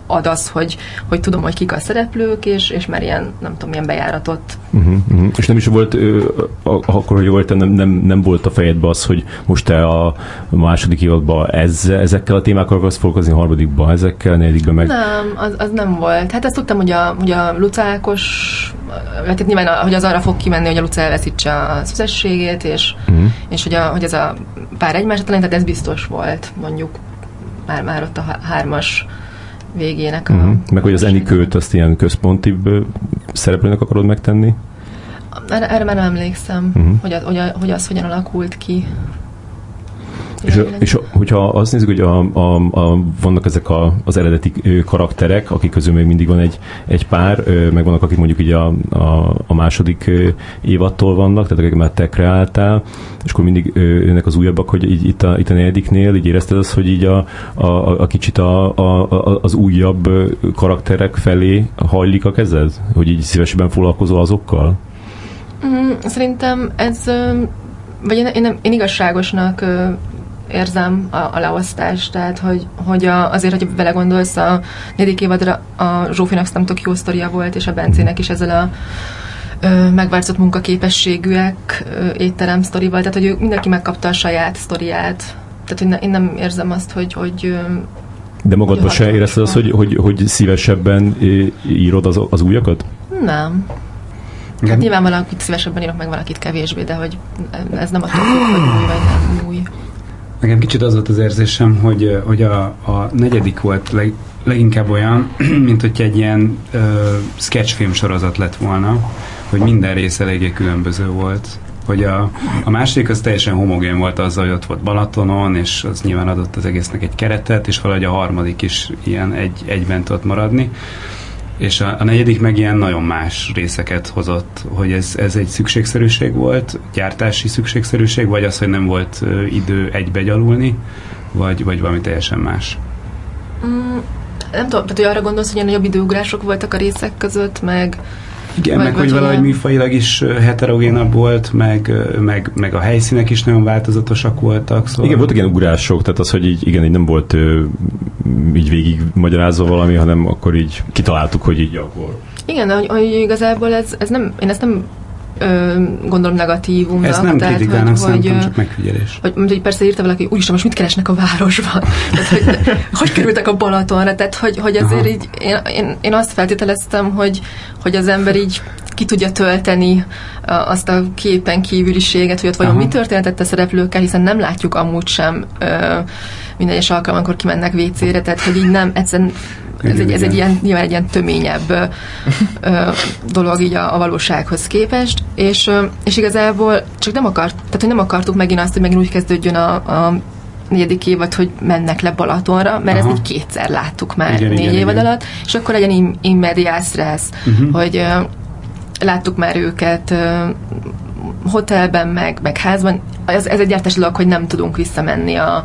[SPEAKER 3] ad az, hogy, hogy tudom, hogy kik a szereplők, és, és már ilyen, nem tudom, milyen bejáratott.
[SPEAKER 1] Uh-huh, uh-huh. És nem is volt, ö, akkor, hogy volt, nem, nem, nem volt a fejedben az, hogy most te a második évadban ez, ezekkel a témákkal akarsz foglalkozni, a harmadikban ezekkel, a negyedikben meg?
[SPEAKER 3] Nem, az, az nem volt. Hát ezt tudtam, hogy a, hogy a Lucákos hát nyilván, hogy az arra fog kimenni, hogy a Luca elveszítse a szüzességét, és,
[SPEAKER 1] Mhm.
[SPEAKER 3] és hogy, a, hogy ez a pár egymásra talán, tehát ez biztos volt, mondjuk már, már ott a há- hármas végének a...
[SPEAKER 1] Uh-huh. Meg hogy az Enikőt azt ilyen központi szereplőnek akarod megtenni?
[SPEAKER 3] Erre, erre már nem emlékszem, uh-huh. hogy, a, hogy, a, hogy az hogyan alakult ki.
[SPEAKER 1] És, és hogyha azt nézzük, hogy a, a, a, vannak ezek a, az eredeti karakterek, akik közül még mindig van egy, egy pár, meg vannak, akik mondjuk így a, a, a második ö, évadtól vannak, tehát akik már te kreáltál, és akkor mindig jönnek az újabbak, hogy így, itt, a, itt a negyediknél így érezted azt, hogy így a, a, a, a kicsit a, a, a, az újabb karakterek felé hajlik a kezed? Hogy így szívesebben foglalkozol azokkal?
[SPEAKER 3] Mm, szerintem ez, vagy én, én, nem- én igazságosnak érzem a, a leosztást, tehát hogy, hogy a, azért, hogy vele gondolsz, a negyedik évadra a Zsófinak szerintem tök jó sztoria volt, és a Bencének is ezzel a ö, megváltozott munkaképességűek ö, étterem sztorival, tehát hogy ő, mindenki megkapta a saját sztoriát. Tehát hogy ne, én nem érzem azt, hogy, hogy ö,
[SPEAKER 1] De magadban se érezted azt, hogy, hogy, hogy szívesebben írod az, az újakat?
[SPEAKER 3] nem. Hát nyilván valakit szívesebben írok meg, valakit kevésbé, de hogy ez nem attól függ, hogy új vagy nem új.
[SPEAKER 5] Nekem kicsit az volt az érzésem, hogy, hogy a, a negyedik volt leg, leginkább olyan, mint hogy egy ilyen uh, sketchfilm sorozat lett volna, hogy minden rész eléggé különböző volt. Hogy a, a második az teljesen homogén volt azzal, hogy ott volt Balatonon, és az nyilván adott az egésznek egy keretet, és valahogy a harmadik is ilyen egy, egyben tudott maradni. És a, a negyedik meg ilyen nagyon más részeket hozott, hogy ez, ez egy szükségszerűség volt, gyártási szükségszerűség, vagy az, hogy nem volt idő egybe gyalulni, vagy, vagy valami teljesen más.
[SPEAKER 3] Mm, nem tudom, tehát hogy arra gondolsz, hogy ilyen nagyobb időugrások voltak a részek között, meg
[SPEAKER 5] Igen,
[SPEAKER 3] Vagy-
[SPEAKER 5] meg
[SPEAKER 3] vagy
[SPEAKER 5] hogy valahogy
[SPEAKER 3] ilyen-
[SPEAKER 5] műfajilag is heterogénabb volt, meg, meg, meg a helyszínek is nagyon változatosak voltak. Szóval
[SPEAKER 1] Igen, voltak ilyen ugrások, tehát az, hogy így, igen, így nem volt így végig magyarázva valami, hanem akkor így kitaláltuk, hogy így akkor.
[SPEAKER 3] igen, hogy, hogy igazából ez, ez nem, én ezt nem ö, gondolom negatívumnak.
[SPEAKER 5] Ez nem
[SPEAKER 3] tehát,
[SPEAKER 5] kritikálnak,
[SPEAKER 3] hogy,
[SPEAKER 5] szerintem
[SPEAKER 3] hogy,
[SPEAKER 5] csak megfigyelés.
[SPEAKER 3] hogy, hogy, persze írta valaki, hogy úristen, most mit keresnek a városban? Tehát, hogy, hogy kerültek a Balatonra? Tehát, hogy, hogy azért
[SPEAKER 5] Aha.
[SPEAKER 3] így, én, én, én azt feltételeztem, hogy, hogy az ember így ki tudja tölteni azt a képen kívüliséget, hogy ott vajon
[SPEAKER 5] Aha.
[SPEAKER 3] mi történetett a szereplőkkel, hiszen nem látjuk amúgy sem ö, minden egyes alkalom, amikor kimennek WC-re, tehát hogy így nem, egyszerűen ez egy, ez egy ilyen, nyilván egy ilyen töményebb ö, dolog így a, a valósághoz képest, és, ö, és igazából csak nem akart, tehát hogy nem akartuk megint azt, hogy megint úgy kezdődjön a, a negyedik évad, hogy mennek le Balatonra, mert
[SPEAKER 5] Aha.
[SPEAKER 3] ezt így kétszer láttuk már
[SPEAKER 5] Igen,
[SPEAKER 3] négy
[SPEAKER 5] igen,
[SPEAKER 3] évad
[SPEAKER 5] igen.
[SPEAKER 3] alatt, és akkor legyen medias res,
[SPEAKER 5] Mhm.
[SPEAKER 3] hogy ö, láttuk már őket hotelben, meg, meg házban. Ez, ez egy gyártás dolog, hogy nem tudunk visszamenni a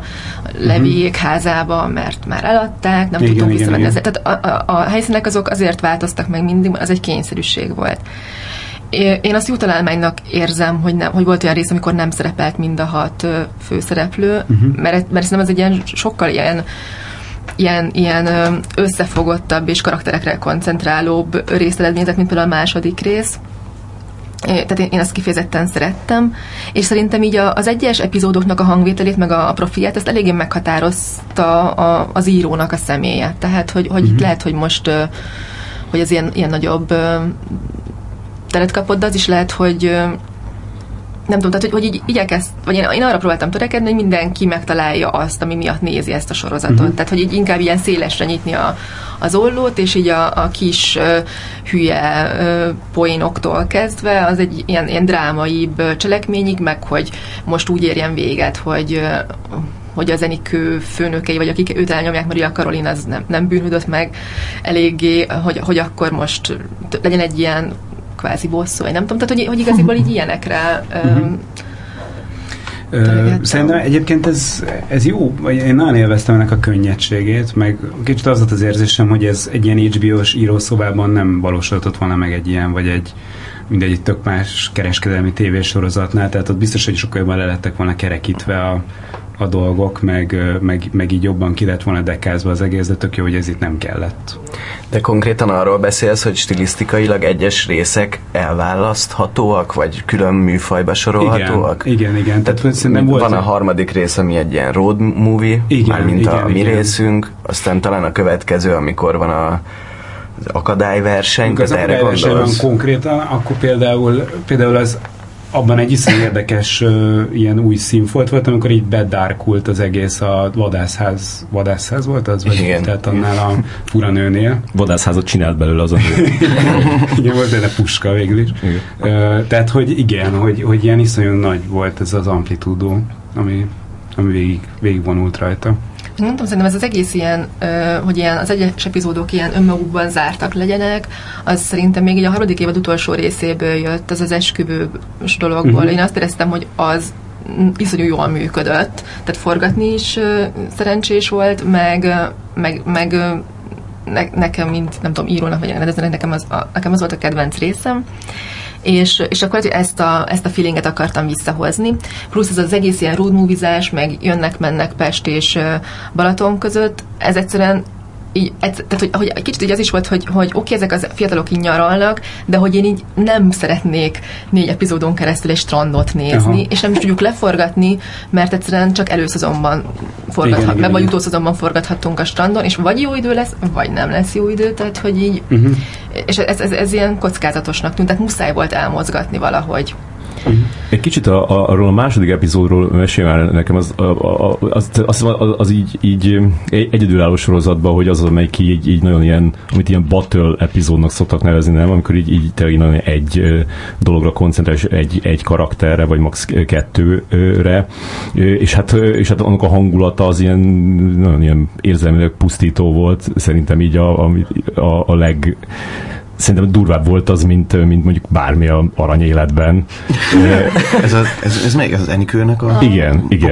[SPEAKER 3] leviék házába, mert már eladták, nem
[SPEAKER 5] Igen,
[SPEAKER 3] tudtunk
[SPEAKER 5] igen,
[SPEAKER 3] visszamenni.
[SPEAKER 5] igen.
[SPEAKER 3] Tehát a, a, a helyszínek azok azért változtak meg mindig, az egy kényszerűség volt. Én azt jó találmánynak érzem, hogy, nem, hogy volt olyan rész, amikor nem szerepelt mind a hat főszereplő, uh-huh. mert, mert szerintem ez egy ilyen sokkal ilyen ilyen, ilyen összefogottabb és karakterekre koncentrálóbb részeredményezett, mint például a második rész. Tehát én, én ezt kifejezetten szerettem, és szerintem így az egyes epizódoknak a hangvételét, meg a, a profiát, ezt eléggé meghatározta a, az írónak a személye. Tehát, hogy, hogy uh-huh. lehet, hogy most hogy ez ilyen, ilyen nagyobb teret kapott, de az is lehet, hogy nem tudom, tehát hogy, hogy így igyekezt, vagy én, én arra próbáltam törekedni, hogy mindenki megtalálja azt, ami miatt nézi ezt a sorozatot. Uh-huh. Tehát, hogy így inkább ilyen szélesre nyitni a, az ollót, és így a, a kis uh, hülye uh, poénoktól kezdve az egy ilyen, ilyen drámaibb cselekményig, meg hogy most úgy érjen véget, hogy uh, hogy az Enikő főnökei, vagy akik őt elnyomják, Maria Karolin az nem, nem bűnhődött meg eléggé, hogy, hogy akkor most legyen egy ilyen kvázi bosszú, vagy nem tudom, tehát hogy, hogy igaziból így ilyenekre Töregettem.
[SPEAKER 5] Szerintem egyébként ez, ez jó, vagy én nagyon élveztem ennek a könnyedségét, meg kicsit az volt az érzésem, hogy ez egy ilyen HBO-s írószobában nem valósodott volna meg egy ilyen, vagy egy mindegy egy tök más kereskedelmi tévésorozatnál, tehát ott biztos, hogy sokkal jobban le lettek volna kerekítve a, a dolgok, meg, meg, meg így jobban ki lett volna dekázva az egész, de tök jó, hogy ez itt nem kellett.
[SPEAKER 4] De konkrétan arról beszélsz, hogy stilisztikailag egyes részek elválaszthatóak, vagy külön műfajba sorolhatóak?
[SPEAKER 5] Igen, igen, igen. Tehát, hogy szerintem volt
[SPEAKER 4] van a harmadik rész, ami egy ilyen road movie,
[SPEAKER 5] Igen,
[SPEAKER 4] mármint a
[SPEAKER 5] igen,
[SPEAKER 4] mi
[SPEAKER 5] igen.
[SPEAKER 4] részünk, aztán talán a következő, amikor van a akadályverseny,
[SPEAKER 5] Az
[SPEAKER 4] erre
[SPEAKER 5] akadályverseny van
[SPEAKER 4] gondolsz?
[SPEAKER 5] konkrétan, akkor például, például az abban egy iszonyú érdekes uh, ilyen új színfolt volt, amikor így bedárkult az egész a vadászház, vadászház volt az? Vagy
[SPEAKER 4] Igen.
[SPEAKER 5] Tehát annál a furanőnél.
[SPEAKER 1] Vadászházat csinált belőle az a nő.
[SPEAKER 5] igen, volt benne puska végül is.
[SPEAKER 1] Igen.
[SPEAKER 5] Uh, tehát, hogy igen, hogy, hogy ilyen iszonyú nagy volt ez az amplitúdó, ami, ami végig, végigvonult rajta.
[SPEAKER 3] Én mondtam, szerintem ez az egész ilyen, hogy ilyen az egyes epizódok ilyen önmagukban zártak legyenek, az szerintem még így a harmadik évad utolsó részéből jött, az az esküvős dologból. Uh-huh. Én azt éreztem, hogy az iszonyú jól működött. Tehát forgatni is szerencsés volt, meg, meg, meg ne, nekem, mint nem tudom, írónak vagy rendezőnek, nekem az, a, nekem az volt a kedvenc részem. És, és akkor ezt a, ezt a feelinget akartam visszahozni. Plusz ez az egész ilyen road meg jönnek-mennek Pest és Balaton között, ez egyszerűen így, ez, tehát, hogy, hogy egy kicsit így az is volt, hogy, hogy oké, ezek az fiatalok így nyaralnak, de hogy én így nem szeretnék négy epizódon keresztül egy strandot nézni,
[SPEAKER 5] Aha.
[SPEAKER 3] és nem is tudjuk leforgatni, mert egyszerűen csak előszezonban forgathat, meg vagy utószezonban forgathatunk a strandon, és vagy jó idő lesz, vagy nem lesz jó idő, tehát hogy így,
[SPEAKER 5] Uh-huh.
[SPEAKER 3] és ez, ez, ez ilyen kockázatosnak tűnt, tehát muszáj volt elmozgatni valahogy.
[SPEAKER 1] Egy kicsit a, a, arról a második epizódról mesélj már nekem, az, a, a, az, az, az, az így, így egy- egyedülálló sorozatban, hogy az, amelyik így, így nagyon ilyen, amit ilyen battle epizódnak szoktak nevezni, nem? Amikor így, így tényleg nagyon egy dologra koncentrál, egy, egy karakterre, vagy max. kettőre, és hát, és hát annak a hangulata az ilyen, nagyon ilyen érzelmileg pusztító volt, szerintem így a, a, a leg szerintem durvább volt az, mint, mint mondjuk bármi a arany életben.
[SPEAKER 2] Ez, a, ez, ez melyik? Az Enikőnek a
[SPEAKER 1] igen, igen.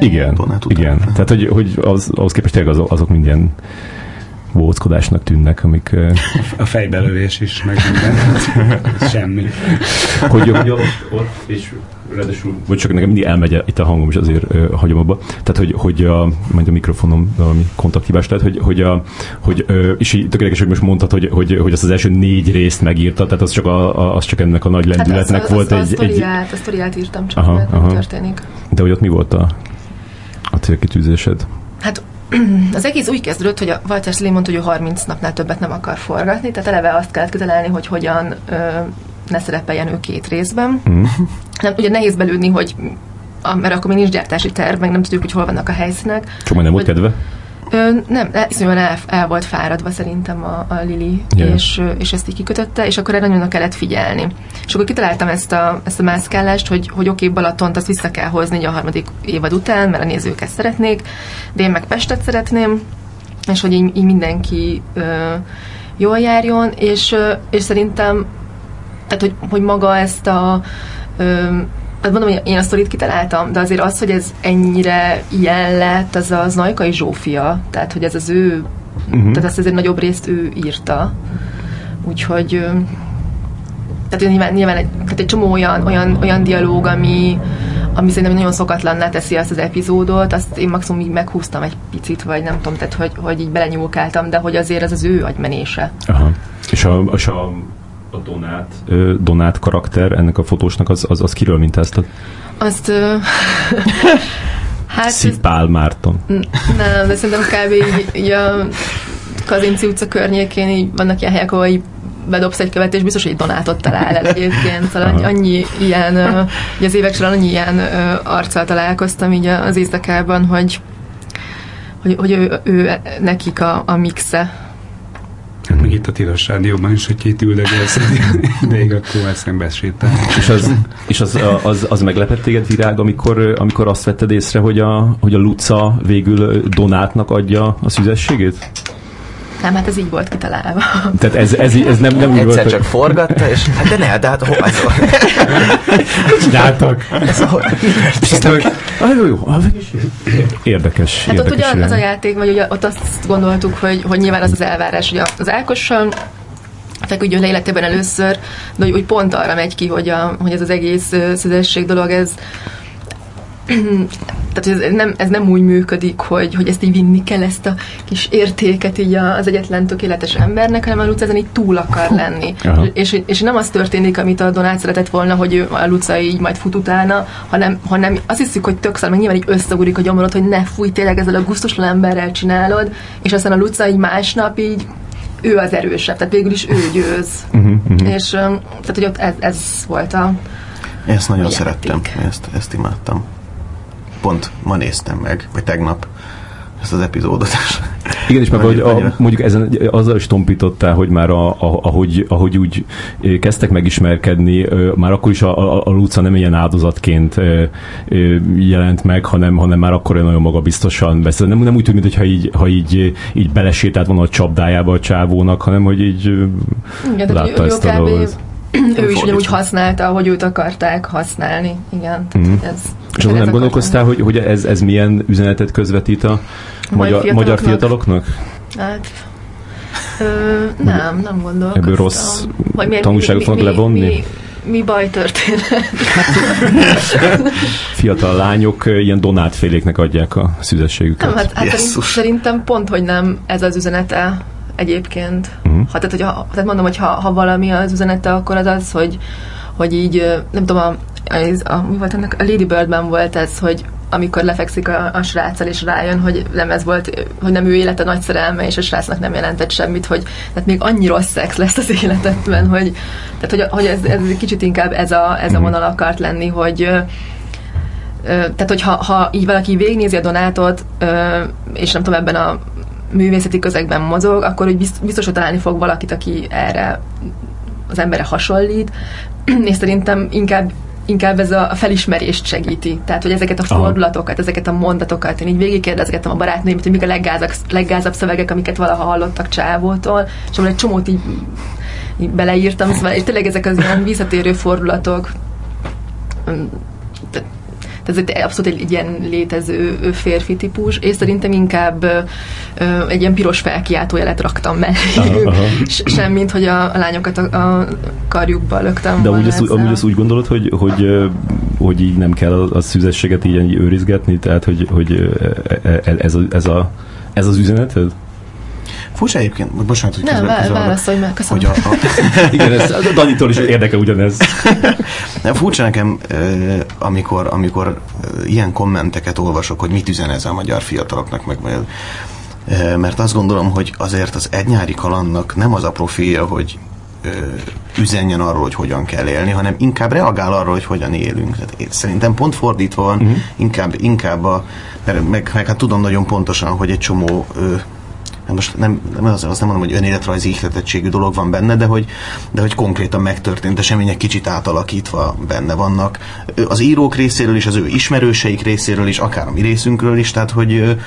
[SPEAKER 1] Igen, igen. Tehát, hogy, hogy az, ahhoz képest tényleg azok, azok mind ilyen vóckodásnak tűnnek, amik,
[SPEAKER 5] A fejbelövés is, meg minden. Semmi.
[SPEAKER 1] hogy, hogy ott, ott, és ráadásul, vagy csak nekem mindig elmegy itt a hangom, és azért ö, hagyom abba. Tehát, hogy, hogy a, majd a mikrofonom valami kontakthibás lehet, hogy, hogy, a, hogy ö, és így tökéletes, hogy most mondtad, hogy, hogy, hogy azt az első négy részt megírta, tehát az csak, a, a, az csak ennek a nagy lendületnek
[SPEAKER 3] hát az,
[SPEAKER 1] volt
[SPEAKER 3] az,
[SPEAKER 1] egy,
[SPEAKER 3] a,
[SPEAKER 1] egy,
[SPEAKER 3] sztoriát, a sztoriát írtam csak,
[SPEAKER 1] Aha,
[SPEAKER 3] mert
[SPEAKER 1] aha.
[SPEAKER 3] történik.
[SPEAKER 1] de hogy ott mi volt a, a célkitűzésed?
[SPEAKER 3] Hát az egész úgy kezdődött, hogy a Walter Slim mondta, hogy ő 30 napnál többet nem akar forgatni, tehát eleve azt kellett kitalálni, hogy hogyan ö, ne szerepeljen ő két részben.
[SPEAKER 1] Mm.
[SPEAKER 3] Nem, ugye nehéz belőni, hogy a, mert akkor még nincs gyártási terv, meg nem tudjuk, hogy hol vannak a helyszínek.
[SPEAKER 1] Csak majd nem volt kedve?
[SPEAKER 3] Ö, nem, de iszonyúan el, el volt fáradva szerintem a, a Lili, yeah. és, és ezt így kikötötte, és akkor erre nagyon kellett figyelni. És akkor kitaláltam ezt a, ezt a mászkálást, hogy, hogy oké, Balatont azt vissza kell hozni a harmadik évad után, mert a nézők ezt szeretnék, de én meg Pestet szeretném, és hogy így, így mindenki ö, jól járjon, és, ö, és szerintem tehát, hogy, hogy maga ezt a ö, hát mondom, hogy én a sztorit kitaláltam, de azért az, hogy ez ennyire ilyen lett, az az Najkai Zsófia, tehát, hogy ez az ő, uh-huh. tehát azt azért nagyobb részt ő írta. Úgyhogy tehát nyilván, nyilván egy, tehát egy csomó olyan, olyan, olyan dialóg, ami, ami szerintem nagyon szokatlanná teszi azt az epizódot, azt én maximum így meghúztam egy picit, vagy nem tudom, tehát hogy, hogy így belenyúlkáltam, de hogy azért ez az ő agymenése.
[SPEAKER 1] Aha. És a, és a, a Donát, ö, Donát karakter ennek a fotósnak, az, az, az kiről mintáztad?
[SPEAKER 3] Azt... Ö, hát... ez-
[SPEAKER 1] Szipál Márton.
[SPEAKER 3] Nem, de szerintem kb. így, így a Kazinci utca környékén így vannak ilyen helyek, ahol így bedobsz egy követ, és biztos, hogy egy donátot talál el egyébként. Szóval annyi, annyi ilyen, ö, így az évek során annyi ilyen ö, arccal találkoztam így az éjszakában, hogy hogy, hogy ő, ő, nekik a, a mixe.
[SPEAKER 5] Meg itt a Tilos Rádióban is, hogy itt üldögélsz ideig, akkor eszembe sétál.
[SPEAKER 1] És az, és az, az, az meglepett téged virág, amikor, amikor azt vetted észre, hogy a, hogy a Luca végül Donátnak adja a szüzességét?
[SPEAKER 3] Nem, hát ez így volt kitalálva.
[SPEAKER 1] Tehát ez, ez, ez nem, nem úgy
[SPEAKER 4] Egyszer
[SPEAKER 1] volt,
[SPEAKER 4] csak forgatta, és hát de ne, de hát hol ez
[SPEAKER 1] hogy csináltak.
[SPEAKER 4] Ez hol?
[SPEAKER 1] És aztán ah, jó, jó, ah, érdekes.
[SPEAKER 3] Hát ott
[SPEAKER 1] érdekes
[SPEAKER 3] ugye az a játék, vagy ugye ott azt gondoltuk, hogy, hogy nyilván az az elvárás, hogy az Ákossal feküdjön le életében először, de hogy, hogy pont arra megy ki, hogy, a, hogy ez az egész szüzesség dolog, ez tehát ez nem, ez nem úgy működik, hogy, hogy ezt így vinni kell, ezt a kis értéket így az egyetlen tökéletes embernek, hanem a Luca ezen így túl akar lenni.
[SPEAKER 1] Aha.
[SPEAKER 3] És, és nem az történik, amit a Donát szeretett volna, hogy ő, a Luca így majd fut utána, hanem, hanem azt hiszük, hogy tök szar, meg nyilván így összegurik a gyomorod, hogy ne fúj, tényleg ezzel a gusztustalan emberrel csinálod, és aztán a Luca így másnap így ő az erősebb, tehát végül is ő győz.
[SPEAKER 1] Uh-huh, uh-huh.
[SPEAKER 3] És tehát, hogy ott ez, ez volt a...
[SPEAKER 2] Ezt nagyon
[SPEAKER 3] A
[SPEAKER 2] szerettem, ezt, ezt imádtam. Pont ma néztem meg, vagy tegnap ezt az epizódot.
[SPEAKER 1] Igen, és meg hogy a, mondjuk ezen azzal is tompítottál, hogy már a, a, ahogy, ahogy úgy kezdtek megismerkedni, már akkor is a, a, a Luca nem ilyen áldozatként jelent meg, hanem, hanem már akkor nagyon magabiztosan beszél. Nem, nem úgy tűnt, mintha így, ha így, így belesétált volna a csapdájába a csávónak, hanem hogy így
[SPEAKER 3] Igen,
[SPEAKER 1] látta ezt a dolgot.
[SPEAKER 3] ő is ugyanúgy használta, ahogy őt akarták használni. Igen, tehát
[SPEAKER 1] Mhm.
[SPEAKER 3] ez...
[SPEAKER 1] És
[SPEAKER 3] ez
[SPEAKER 1] azon nem gondolkoztál, hogy, hogy ez, ez milyen üzenetet közvetít a magyar,
[SPEAKER 3] fiataloknak?
[SPEAKER 1] magyar fiataloknak?
[SPEAKER 3] Hát, ö, nem, nem gondolkoztam.
[SPEAKER 1] Ebből rossz
[SPEAKER 3] Vagy mi-
[SPEAKER 1] tanulságot
[SPEAKER 3] mi-
[SPEAKER 1] fognak
[SPEAKER 3] mi-
[SPEAKER 1] levonni?
[SPEAKER 3] Mi, mi baj történt?
[SPEAKER 1] Fiatal lányok ilyen donátféléknek adják a szüzességüket.
[SPEAKER 3] Nem, hát, hát
[SPEAKER 2] Jesszus.
[SPEAKER 3] szerintem pont, hogy nem ez az üzenete egyébként.
[SPEAKER 1] Mhm.
[SPEAKER 3] Uh-huh. Ha, tehát, hogy ha, tehát mondom, hogy ha, ha valami az üzenete, akkor az az, hogy, hogy így, nem tudom, a, az, a, mi volt ennek, a Lady Birdben volt ez, hogy amikor lefekszik a, a sráccal, és rájön, hogy nem ez volt, hogy nem ő élete nagy szerelme, és a srácnak nem jelentett semmit, hogy tehát még annyi rossz szex lesz az életedben, hogy, tehát, hogy, hogy ez, ez kicsit inkább ez a, ez a vonal akart lenni, hogy tehát, hogyha ha így valaki végignézi a Donátot, és nem tudom, ebben a művészeti közegben mozog, akkor hogy bizt- biztos, hogy találni fog valakit, aki erre az emberre hasonlít, és szerintem inkább inkább ez a felismerést segíti. Tehát, hogy ezeket a fordulatokat, ezeket a mondatokat, én így végigkérdezgettem a barátnőimet, hogy mik a leggázabb, leggázabb szövegek, amiket valaha hallottak csávótól, és egy csomót így, így beleírtam, szóval és tényleg ezek az ilyen visszatérő fordulatok, ez egy abszolút egy, egy ilyen létező férfi típus, és szerintem inkább ö, egy ilyen piros felkiáltójelet raktam mellé, semmint, hogy a, a lányokat a, a karjukba löktem
[SPEAKER 1] De amúgy
[SPEAKER 3] ezzel.
[SPEAKER 1] amúgy azt úgy gondolod, hogy, hogy, hogy így nem kell a, a szüzességet így, őrizgetni, tehát hogy, hogy e- e- ez, a, ez, a, ez az üzeneted?
[SPEAKER 2] Furcsa egyébként, bocsánat, hogy
[SPEAKER 3] Nem,
[SPEAKER 2] közben
[SPEAKER 3] vá-
[SPEAKER 2] közben-
[SPEAKER 3] válaszolj meg, köszönöm.
[SPEAKER 2] hogy a, a,
[SPEAKER 1] Igen, ez, a Danitól is érdekel ugyanez.
[SPEAKER 2] Nem, furcsa nekem, amikor, amikor ilyen kommenteket olvasok, hogy mit üzen ez a magyar fiataloknak, meg ö, mert azt gondolom, hogy azért az egy nyári kalandnak nem az a profilja, hogy üzenjen arról, hogy hogyan kell élni, hanem inkább reagál arra, hogy hogyan élünk. Tehát én szerintem pont fordítva van, uh-huh. inkább, inkább a, mert meg, meg hát tudom nagyon pontosan, hogy egy csomó ö, most nem, nem az, azt nem mondom, hogy önéletrajzi ihletettségű dolog van benne, de hogy, de hogy konkrétan megtörtént események kicsit átalakítva benne vannak. Az írók részéről is, az ő ismerőseik részéről is, akár a mi részünkről is, tehát hogy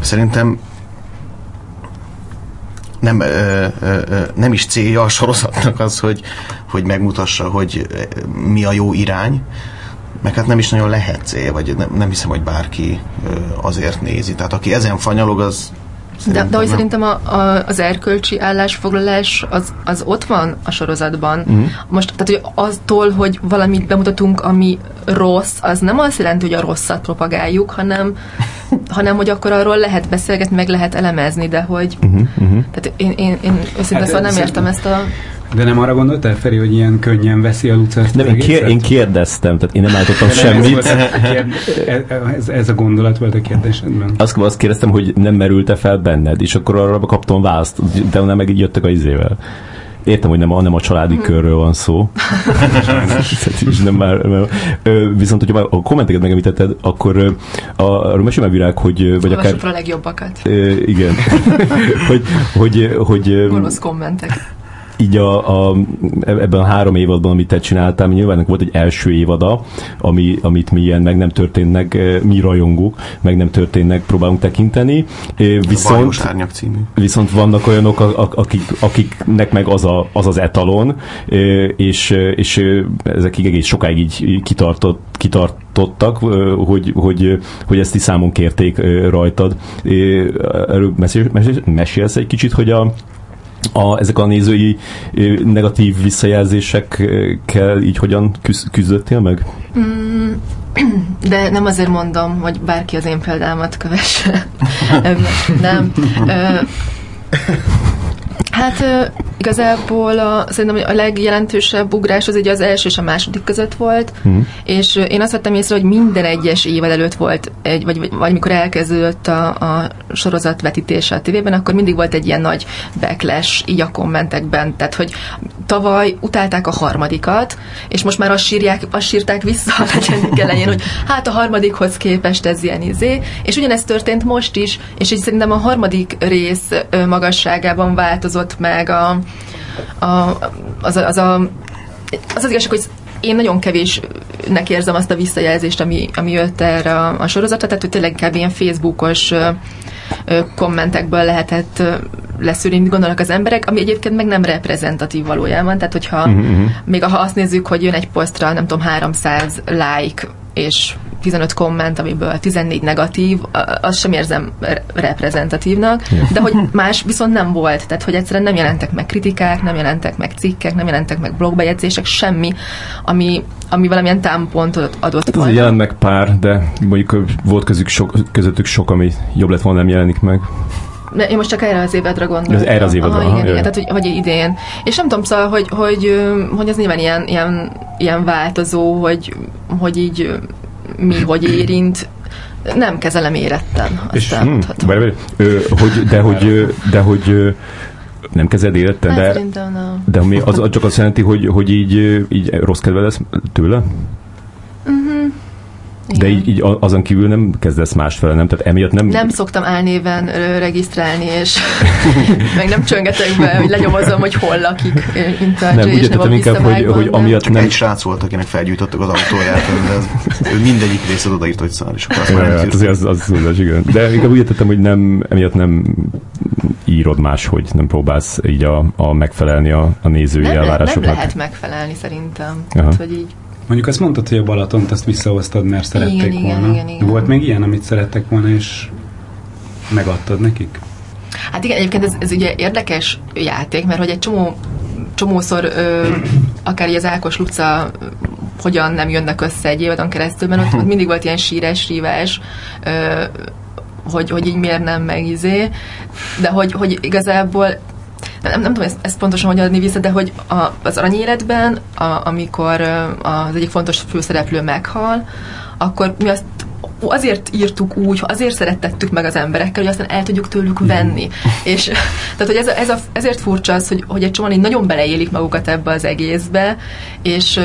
[SPEAKER 2] szerintem nem, ö, ö, nem is célja a sorozatnak az, hogy, hogy megmutassa, hogy mi a jó irány, meg hát nem is nagyon lehet cél, vagy nem, nem hiszem, hogy bárki azért nézi. Tehát aki ezen fanyalog, az
[SPEAKER 3] De, de hogy
[SPEAKER 2] nem.
[SPEAKER 3] szerintem a, a, az erkölcsi állásfoglalás az, az ott van a sorozatban. Uh-huh. Most, tehát hogy aztól, hogy valamit bemutatunk, ami rossz, az nem azt jelenti, hogy a rosszat propagáljuk, hanem, hanem hogy akkor arról lehet beszélgetni, meg lehet elemezni, de hogy
[SPEAKER 1] Uh-huh, uh-huh.
[SPEAKER 3] tehát én, én, én őszintén
[SPEAKER 5] Hát
[SPEAKER 3] szóval nem értem ezt a...
[SPEAKER 5] De nem arra gondoltál, Feri, hogy ilyen könnyen veszi a Luca ezt
[SPEAKER 1] Nem, én, kér, én kérdeztem, tehát én nem állítottam
[SPEAKER 5] De nem Ez,
[SPEAKER 1] semmit.
[SPEAKER 5] a kérd... ez, ez a gondolat volt a kérdésedben?
[SPEAKER 1] Azt, azt kérdeztem, hogy nem merült-e fel benned, és akkor arra kaptam választ, de nem meg így jöttek a izével. Értem, hogy nem a, nem a családi körről van szó. és nem már, nem. Ö, viszont, hogyha már a kommenteket megemlítetted, akkor a, arról mesélj már virág, hogy vagy akár...
[SPEAKER 3] A legjobbakat.
[SPEAKER 1] Igen. hogy, hogy, hogy
[SPEAKER 3] Gonosz kommentek.
[SPEAKER 1] Így a, a, ebben a három évadban, amit te csináltál, nyilván volt egy első évada, ami, amit mi ilyen meg nem történnek, eh, mi rajongók, meg nem történnek, próbálunk tekinteni. Eh,
[SPEAKER 2] Viszont, Árnyak című.
[SPEAKER 1] viszont vannak olyanok, a- a- akik, akiknek meg az a, az, az etalon, eh, és, és ezek egész sokáig így kitartott, kitartottak, eh, hogy, hogy, hogy ezt is számon kérték rajtad. Erről mesél, mesél, mesélsz egy kicsit, hogy a, a, ezek a nézői negatív visszajelzésekkel így hogyan küz, küzdöttél meg?
[SPEAKER 3] De nem azért mondom, hogy bárki az én példámat kövesse. Nem. Hát igazából a, szerintem a legjelentősebb ugrás az ugye az első és a második között volt,
[SPEAKER 1] Mhm.
[SPEAKER 3] és én azt vettem észre, hogy minden egyes évad előtt volt egy, vagy, vagy, vagy mikor elkezdődött a, a sorozat vetítése a tévében, akkor mindig volt egy ilyen nagy backlash így a kommentekben, tehát hogy tavaly utálták a harmadikat, és most már azt, sírják, azt sírták vissza a legyendik elején, hogy hát a harmadikhoz képest ez ilyen izé, és ugyanezt történt most is, és így szerintem a harmadik rész magasságában változott meg a, a, az, a, az, a, az az igazság, hogy én nagyon kevésnek érzem azt a visszajelzést, ami, ami jött erre a, a sorozatra, tehát hogy tényleg inkább ilyen Facebookos kommentekből lehetett leszűrni, mit gondolnak az emberek, ami egyébként meg nem reprezentatív valójában, tehát hogyha uh-huh. még ha azt nézzük, hogy jön egy posztra, nem tudom, 300 like, és 15 komment, amiből 14 negatív, azt sem érzem re- reprezentatívnak, de hogy más viszont nem volt, tehát hogy egyszerűen nem jelentek meg kritikák, nem jelentek meg cikkek, nem jelentek meg blogbejegyzések, semmi, ami, ami valamilyen támpontot adott
[SPEAKER 1] Hát
[SPEAKER 3] volna.
[SPEAKER 1] jelent meg pár, de mondjuk volt közük sok, közöttük sok, ami jobb lett volna, nem jelenik meg.
[SPEAKER 3] De én most csak erre az évadra gondolom.
[SPEAKER 1] Az erre az évadra,
[SPEAKER 3] Aha,
[SPEAKER 1] aha,
[SPEAKER 3] igen,
[SPEAKER 1] jaj.
[SPEAKER 3] igen, tehát hogy, hogy idén. És nem tudom, szóval, hogy, hogy, hogy ez nyilván ilyen, ilyen, ilyen változó, hogy, hogy így mi, hogy érint. Nem kezelem éretten. Azt
[SPEAKER 1] És, hm,
[SPEAKER 3] elmondhatom.
[SPEAKER 1] várj, várj, ö, hogy, de hogy, de hogy nem kezed életten,
[SPEAKER 3] Hát
[SPEAKER 1] de, de mi, az, az csak azt jelenti, hogy, hogy így, így rossz kedve lesz tőle? De így, így azon kívül nem kezdesz másfele, nem? Tehát emiatt nem...
[SPEAKER 3] Nem szoktam álnéven regisztrálni, és meg nem csöngetek be, hogy lenyomozom, hogy hol lakik ö, Intergy,
[SPEAKER 1] nem, úgy
[SPEAKER 3] és nem a
[SPEAKER 1] értettem inkább, hogy, hogy amiatt
[SPEAKER 2] Csak
[SPEAKER 1] nem...
[SPEAKER 2] egy srác volt, akinek felgyújtottak az autóját, de ez, ő mindegyik részét odaírt, hogy szar, és akkor azt már nem
[SPEAKER 1] hát az, az, az, az, igen. De inkább úgy értettem, hogy nem, emiatt nem írod máshogy, nem próbálsz így a, a megfelelni a, a nézői
[SPEAKER 3] nem, lehet, nem
[SPEAKER 1] elvárásoknak.
[SPEAKER 3] lehet megfelelni szerintem.
[SPEAKER 1] Aha.
[SPEAKER 3] Hát, hogy így
[SPEAKER 5] Mondjuk azt mondtad, hogy a Balatont azt visszahoztad, mert szerették
[SPEAKER 3] Igen, igen,
[SPEAKER 5] volna.
[SPEAKER 3] igen, igen.
[SPEAKER 5] Volt még ilyen, amit szerettek volna, és megadtad nekik?
[SPEAKER 3] Hát igen, egyébként ez, ez ugye érdekes játék, mert hogy egy csomó csomószor ö, akár így az Ákos Luca hogyan nem jönnek össze egy évadon keresztül, mert ott, ott mindig volt ilyen síres, rívás, ö, hogy, hogy így miért nem meg izé, de hogy, hogy igazából nem, nem tudom ezt, ezt pontosan hogy adni vissza, de hogy a, az aranyéletben, a, amikor az egyik fontos főszereplő meghal, akkor mi azt azért írtuk úgy, azért szerettettük meg az emberekkel, hogy aztán el tudjuk tőlük venni. És tehát, hogy ez a, ez a, ezért furcsa az, hogy, hogy egy csomóan így nagyon beleélik magukat ebbe az egészbe, és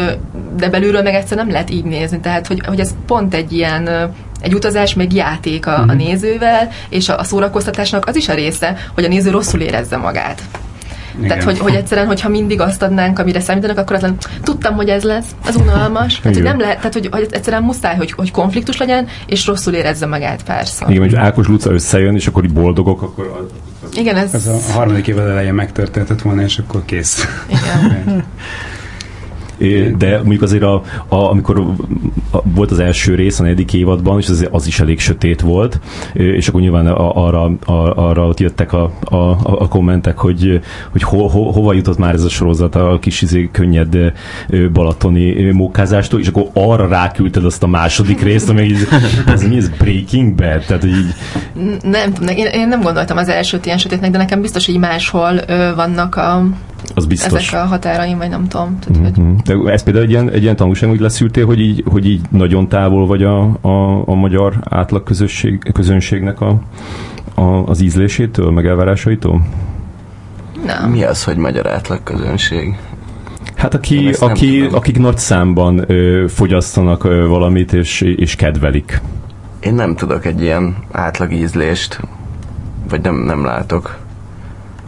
[SPEAKER 3] de belülről meg egyszer nem lehet így nézni. Tehát, hogy, hogy ez pont egy ilyen egy utazás, meg játék a, a nézővel, és a, a szórakoztatásnak az is a része, hogy a néző rosszul érezze magát.
[SPEAKER 5] Igen.
[SPEAKER 3] Tehát, hogy, hogy egyszerűen, hogyha mindig azt adnánk, amire számítanak, akkor az lenne, tudtam, hogy ez lesz, az unalmas. Tehát, hogy nem lehet, tehát, hogy, hogy egyszerűen muszáj, hogy, hogy konfliktus legyen, és rosszul érezze magát párszor.
[SPEAKER 1] Igen, hogy Ákos Luca összejön, és akkor boldogok, akkor az,
[SPEAKER 3] Igen, ez...
[SPEAKER 5] Ez a harmadik évad elején megtörténhetett volna, és akkor kész.
[SPEAKER 3] Igen.
[SPEAKER 1] De mondjuk azért, a, a, amikor volt az első rész a negyedik évadban, és az, az is elég sötét volt, és akkor nyilván arra, arra ott jöttek a, a, a kommentek, hogy, hogy ho, ho, hova jutott már ez a sorozat a kis izé, könnyed balatoni mókázástól, és akkor arra ráküldted azt a második részt, ami így, ez mi ez Breaking Bad? Tehát így,
[SPEAKER 3] Nem én, én nem gondoltam az elsőt ilyen sötétnek, de nekem biztos, hogy máshol ö, vannak a,
[SPEAKER 1] az biztos.
[SPEAKER 3] ezek a határaim, vagy nem tudom. Tehát, hogy
[SPEAKER 1] Mhm. De ez például egy ilyen, egy ilyen tanulság, hogy leszűrtél, hogy így, hogy így nagyon távol vagy a, a, a magyar átlag közösség, közönségnek a, a, az ízlésétől, meg elvárásaitól?
[SPEAKER 3] nem.
[SPEAKER 4] Mi az, hogy magyar átlag közönség?
[SPEAKER 1] Hát aki, aki,
[SPEAKER 4] tudom.
[SPEAKER 1] akik nagy számban ö, fogyasztanak ö, valamit, és, és kedvelik.
[SPEAKER 4] Én nem tudok egy ilyen átlag ízlést, vagy nem, nem látok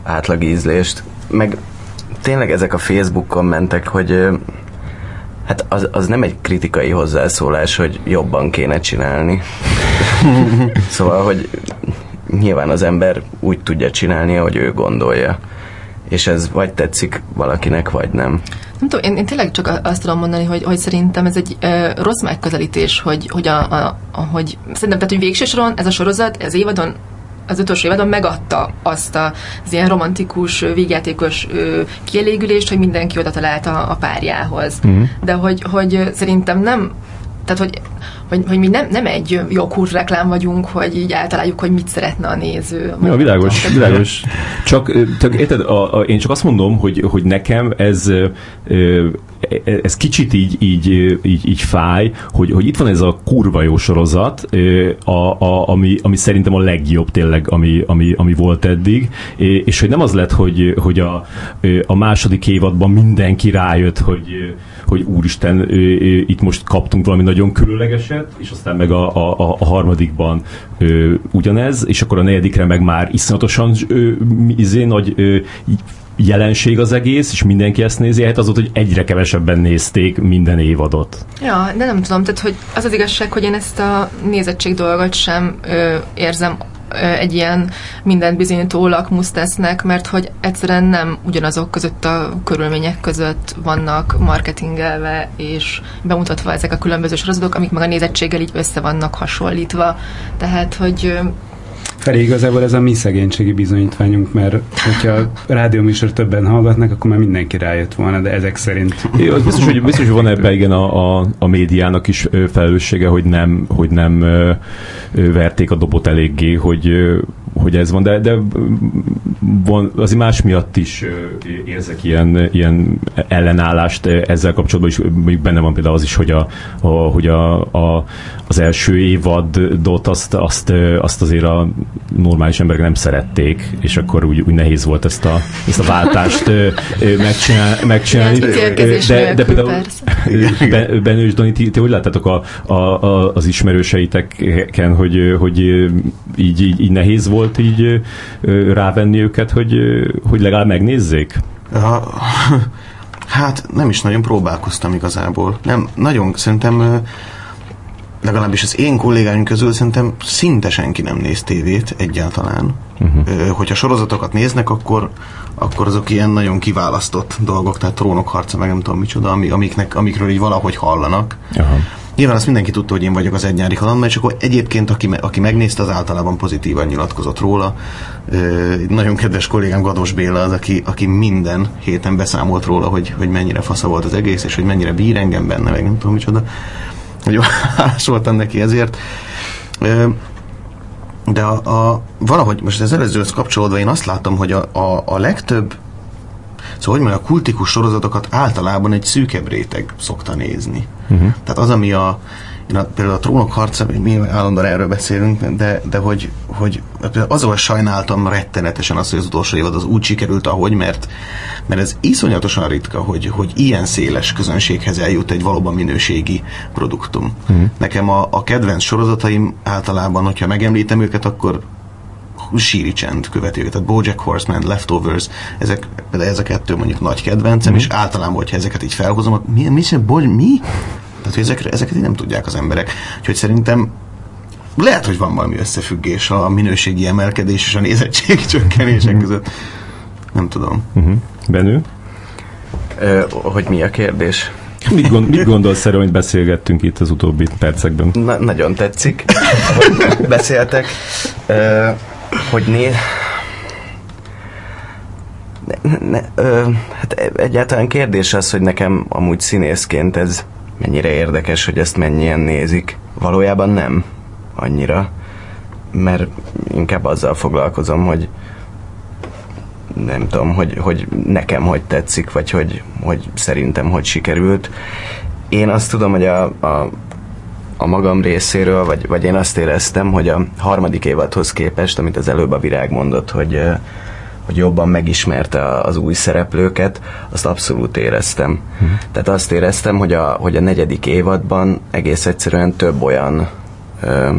[SPEAKER 4] átlag ízlést. Meg tényleg ezek a Facebook kommentek, hogy hát az, az nem egy kritikai hozzászólás, hogy jobban kéne csinálni. szóval, hogy nyilván az ember úgy tudja csinálni, ahogy ő gondolja. És ez vagy tetszik valakinek, vagy nem.
[SPEAKER 3] Nem tudom, én, én tényleg csak azt tudom mondani, hogy, hogy szerintem ez egy ö, rossz megközelítés, hogy, hogy, a, a, a, hogy szerintem, tehát, hogy végső soron ez a sorozat, ez évadon az utolsó évadon megadta azt a, az ilyen romantikus, vígjátékos kielégülést, hogy mindenki oda talált a, a párjához.
[SPEAKER 1] Mhm.
[SPEAKER 3] De hogy, hogy szerintem nem tehát, hogy hogy, hogy mi nem, nem egy joghurt reklám vagyunk, hogy így eltaláljuk, hogy mit szeretne a néző.
[SPEAKER 1] Ja, világos, tudom, világos. Csak, csak érted, a, a, én csak azt mondom, hogy, hogy nekem ez ez kicsit így, így, így, így fáj, hogy, hogy itt van ez a kurva jó sorozat, a, a, ami, ami szerintem a legjobb tényleg, ami, ami, ami volt eddig, és hogy nem az lett, hogy, hogy a, a második évadban mindenki rájött, hogy, hogy úristen, itt most kaptunk valami nagyon különlegeset, és aztán meg a, a, a harmadikban ugyanez, és akkor a negyedikre meg már iszonyatosan izé, nagy jelenség az egész, és mindenki ezt nézi, hát az volt, hogy egyre kevesebben nézték minden évadot.
[SPEAKER 3] Ja, de nem tudom, tehát hogy az az igazság, hogy én ezt a nézettség dolgot sem ö, érzem egy ilyen mindent bizonyító lakmusztesznek, mert hogy egyszerűen nem ugyanazok között a körülmények között vannak marketingelve és bemutatva ezek a különböző sorozatok, amik meg a nézettséggel így össze vannak hasonlítva. Tehát, hogy
[SPEAKER 5] Felé igazából ez a mi szegénységi bizonyítványunk, mert hogyha rádióműsor többen hallgatnak, akkor már mindenki rájött volna, de ezek szerint...
[SPEAKER 1] Jó, az biztos, hogy, biztos, hogy van ebben igen a, a, a médiának is felelőssége, hogy nem, hogy nem verték a dobot eléggé, hogy, hogy ez van, de, de van, azért más miatt is érzek ilyen, ilyen ellenállást ezzel kapcsolatban is, mondjuk benne van például az is, hogy, a, a, hogy a, a, az első évadot azt, azt, azt azért a normális emberek nem szerették, és akkor úgy, úgy nehéz volt ezt a, ezt a váltást megcsinál, megcsinálni.
[SPEAKER 3] De, de például
[SPEAKER 1] Benő és Dani, ti, ti hogy láttátok a, a, a, az ismerőseiteken, hogy, hogy így, így, így nehéz volt így rávenni őket, hogy, hogy legalább megnézzék?
[SPEAKER 2] Hát nem is nagyon próbálkoztam igazából. Nem, nagyon szerintem legalábbis az én kollégáim közül szerintem szinte senki nem néz tévét egyáltalán. Uh-huh. Hogyha sorozatokat néznek, akkor, akkor azok ilyen nagyon kiválasztott dolgok, tehát trónok harca, meg nem tudom micsoda, ami, amiknek, amikről így valahogy hallanak. Uh-huh. Nyilván azt mindenki tudta, hogy én vagyok az egynyári kaland, és akkor egyébként, aki, aki megnézte, az általában pozitívan nyilatkozott róla. Egy nagyon kedves kollégám Gados Béla az, aki, aki minden héten beszámolt róla, hogy, hogy mennyire fasza volt az egész, és hogy mennyire bír engem benne, meg nem tudom micsoda. Nagyon hálás voltam neki ezért. De a, a, valahogy most az előzőhöz kapcsolódva én azt látom, hogy a, a, a legtöbb Szóval, hogy mondjam, a kultikus sorozatokat általában egy szűkebb réteg szokta nézni. Uh-huh. Tehát az, ami a, én a, például a trónok harca, mi állandóan erről beszélünk, de, de hogy, hogy azon sajnáltam rettenetesen azt, hogy az utolsó évad az úgy sikerült, ahogy, mert, mert ez iszonyatosan ritka, hogy, hogy ilyen széles közönséghez eljut egy valóban minőségi produktum. Uh-huh. Nekem a, a kedvenc sorozataim általában, hogyha megemlítem őket, akkor síri csend követi őket. Tehát Bojack Horseman, Leftovers, ezek, például ez a kettő mondjuk nagy kedvencem, mm. és általában, hogyha ezeket így felhozom, mi, mi, mi, mi? Tehát, hogy ezek, ezeket így nem tudják az emberek. Úgyhogy szerintem lehet, hogy van valami összefüggés a minőségi emelkedés és a nézettség csökkenések mm. között. Nem tudom.
[SPEAKER 1] Uh-huh. Benő?
[SPEAKER 4] Ö, hogy mi a kérdés?
[SPEAKER 1] Mit, gond, mit gondolsz erről, hogy beszélgettünk itt az utóbbi percekben?
[SPEAKER 4] Na, nagyon tetszik, hogy beszéltek. Ö, hogy né... Ne, ne, ö, hát egyáltalán kérdés az, hogy nekem amúgy színészként ez mennyire érdekes, hogy ezt mennyien nézik. Valójában nem annyira, mert inkább azzal foglalkozom, hogy nem tudom, hogy, hogy nekem hogy tetszik, vagy hogy, hogy szerintem hogy sikerült. Én azt tudom, hogy a, a a magam részéről, vagy, vagy én azt éreztem, hogy a harmadik évadhoz képest, amit az előbb a virág mondott, hogy, hogy jobban megismerte az új szereplőket, azt abszolút éreztem. Hmm. Tehát azt éreztem, hogy a, hogy a negyedik évadban egész egyszerűen több olyan ö,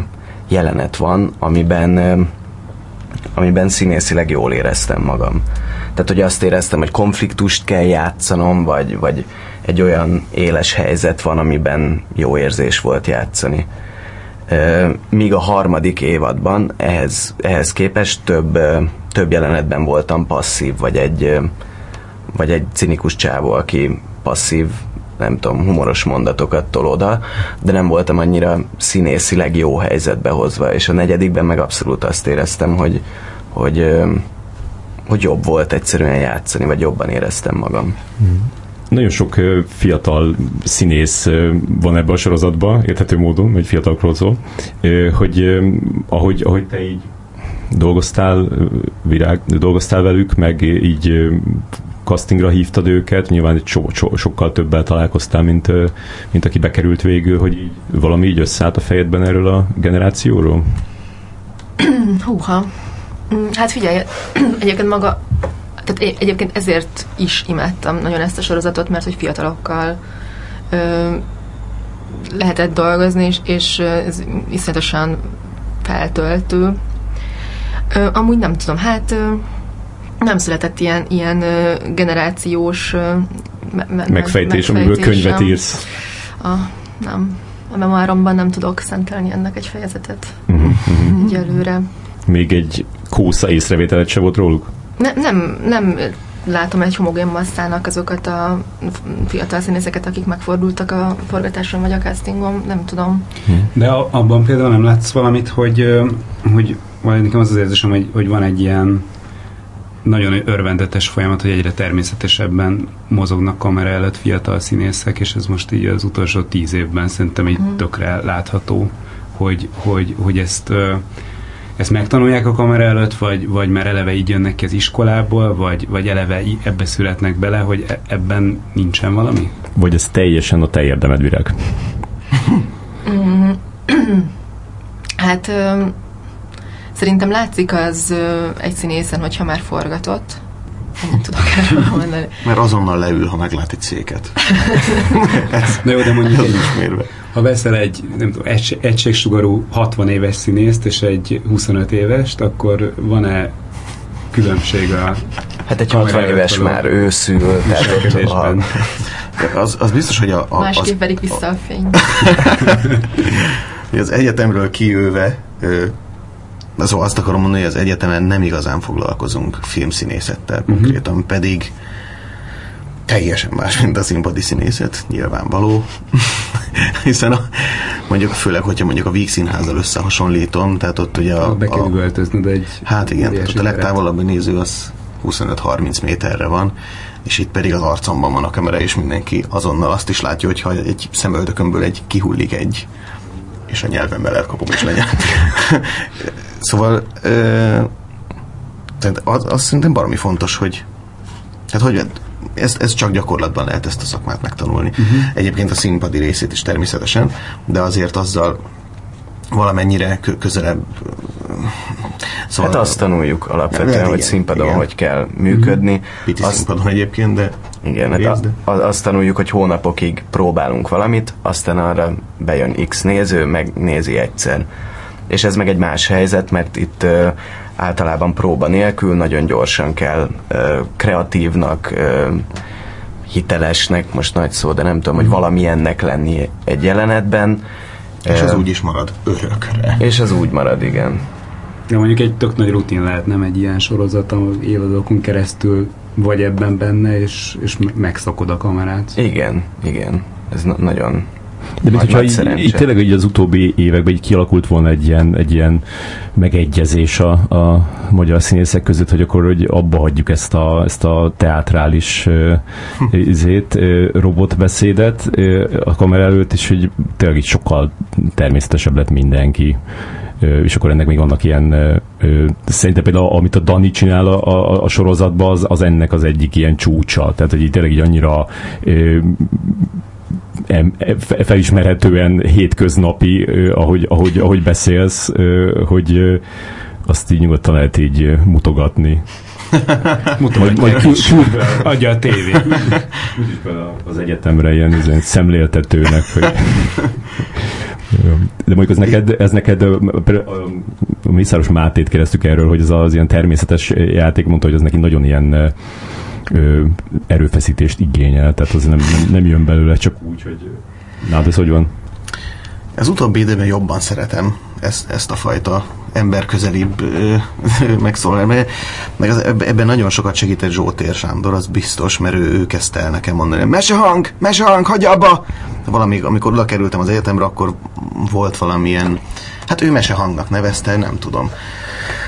[SPEAKER 4] jelenet van, amiben ö, amiben színészileg jól éreztem magam. Tehát, hogy azt éreztem, hogy konfliktust kell játszanom, vagy, vagy egy olyan éles helyzet van, amiben jó érzés volt játszani. Míg a harmadik évadban ehhez, ehhez képest több, több jelenetben voltam passzív, vagy egy, vagy egy cinikus csávó, aki passzív, nem tudom, humoros mondatokat tol oda, de nem voltam annyira színészileg jó helyzetbe hozva, és a negyedikben meg abszolút azt éreztem, hogy, hogy, hogy jobb volt egyszerűen játszani, vagy jobban éreztem magam. Mm.
[SPEAKER 1] Nagyon sok fiatal színész van ebbe a sorozatban, érthető módon, hogy fiatalokról szól, hogy ahogy, ahogy te így dolgoztál, virág, dolgoztál velük, meg így castingra hívtad őket, nyilván so, so, sokkal többel találkoztál, mint, mint aki bekerült végül, hogy így, valami így összeállt a fejedben erről a generációról?
[SPEAKER 3] Húha. Mm, hát figyelj, egyébként maga, tehát egyébként ezért is imádtam nagyon ezt a sorozatot, mert hogy fiatalokkal ö, lehetett dolgozni, és, és ez iszonyatosan feltöltő. Ö, amúgy nem tudom, hát ö, nem született ilyen, ilyen generációs
[SPEAKER 1] me- me- megfejtés, amiből könyvet írsz.
[SPEAKER 3] A, nem. A memoáromban nem tudok szentelni ennek egy fejezetet. Uh-huh, uh-huh. Egyelőre.
[SPEAKER 1] Még egy kósza észrevételet se volt róluk?
[SPEAKER 3] Ne, nem, nem látom egy homogén masszának azokat a fiatal színészeket, akik megfordultak a forgatáson vagy a castingon, nem tudom.
[SPEAKER 5] De abban például nem látsz valamit, hogy, hogy vagy nekem az az érzésem, hogy, hogy van egy ilyen nagyon örvendetes folyamat, hogy egyre természetesebben mozognak kamera előtt fiatal színészek, és ez most így az utolsó tíz évben szerintem így mm. tökre látható, hogy, hogy, hogy ezt ezt megtanulják a kamera előtt, vagy, vagy már eleve így jönnek ki az iskolából, vagy, vagy eleve ebbe születnek bele, hogy e, ebben nincsen valami?
[SPEAKER 1] Vagy ez teljesen a te érdemed, Virág?
[SPEAKER 3] hát szerintem látszik az egy színészen, hogyha már forgatott, nem tudok erről mondani.
[SPEAKER 2] Mert azonnal leül, ha meglát egy széket.
[SPEAKER 5] Ez, Na jó, de mondjuk egy ismérve. Ha veszel egy nem tudom, egy, egységsugarú 60 éves színészt és egy 25 évest, akkor van-e különbség a
[SPEAKER 4] Hát egy 60 éves már őszül.
[SPEAKER 2] az, az biztos, hogy a... a
[SPEAKER 3] Másképp verik vissza a fény.
[SPEAKER 2] az egyetemről kijöve Szóval azt akarom mondani, hogy az egyetemen nem igazán foglalkozunk filmszínészettel uh-huh. konkrétan, pedig teljesen más, mint a színpadi színészet, nyilvánvaló. Hiszen a, mondjuk főleg, hogyha mondjuk a Víg színházzal összehasonlítom, tehát ott ugye a...
[SPEAKER 5] Be kell üvöltöznöd egy...
[SPEAKER 2] Hát igen, ott a legtávolabbi néző az 25-30 méterre van, és itt pedig az arcomban van a kamera, és mindenki azonnal azt is látja, hogy ha egy szemöldökömből egy kihullik egy, és a nyelvembe elkapom, és legyen. Szóval ö, tehát az, az szerintem baromi fontos, hogy tehát hogy ez, ez csak gyakorlatban lehet ezt a szakmát megtanulni. Uh-huh. Egyébként a színpadi részét is természetesen, de azért azzal valamennyire közelebb.
[SPEAKER 4] Szóval hát azt tanuljuk alapvetően, igen, hogy színpadon igen. hogy kell működni. Uh-huh.
[SPEAKER 2] Piti azt, színpadon egyébként, de...
[SPEAKER 4] Igen, hát a, a, azt tanuljuk, hogy hónapokig próbálunk valamit, aztán arra bejön X néző, megnézi egyszer és ez meg egy más helyzet, mert itt általában próba nélkül nagyon gyorsan kell uh, kreatívnak, hitelesnek, most nagy szó, de nem tudom, hogy mhm. valamilyennek lenni egy jelenetben.
[SPEAKER 2] És az úgy is marad örökre.
[SPEAKER 4] És az úgy marad, igen.
[SPEAKER 5] De mondjuk egy tök nagy rutin lehet, nem egy ilyen sorozat, ahol évadokon keresztül vagy ebben benne, és, és megszakod a kamerát.
[SPEAKER 4] Igen, igen. Ez na- nagyon
[SPEAKER 1] de mint hogyha így, így tényleg így az utóbbi években így kialakult volna egy ilyen, egy ilyen megegyezés a, a magyar színészek között, hogy akkor hogy abba hagyjuk ezt a, ezt a teátrális uh, izét, uh, robotbeszédet uh, a kamera előtt, és hogy tényleg így sokkal természetesebb lett mindenki. És akkor ennek még vannak ilyen, szerintem például amit a Dani csinál a, a, a sorozatban, az, az ennek az egyik ilyen csúcsa, tehát hogy így tényleg így annyira felismerhetően hétköznapi, ahogy, ahogy, ahogy beszélsz, hogy azt így nyugodtan lehet így mutogatni.
[SPEAKER 5] Mutogatni. Majd, majd adja a tévé.
[SPEAKER 1] az egyetemre ilyen, ilyen szemléltetőnek, hogy de mondjuk ez neked, ez neked a, Mészáros Mátét keresztük erről, hogy ez az ilyen természetes játék, mondta, hogy ez neki nagyon ilyen ö, erőfeszítést igényel, tehát az nem, nem, nem jön belőle csak úgy, hogy nálad ez hogy van?
[SPEAKER 2] Ez utóbbi időben jobban szeretem ezt, ezt a fajta emberközelibb megszólalni. Meg az, ebben nagyon sokat segített Zsótér Sándor, az biztos, mert ő, ő kezdte el nekem mondani, mesehang, mesehang, hagyja abba! Valami, amikor oda kerültem az egyetemre, akkor volt valamilyen, hát ő mesehangnak nevezte, nem tudom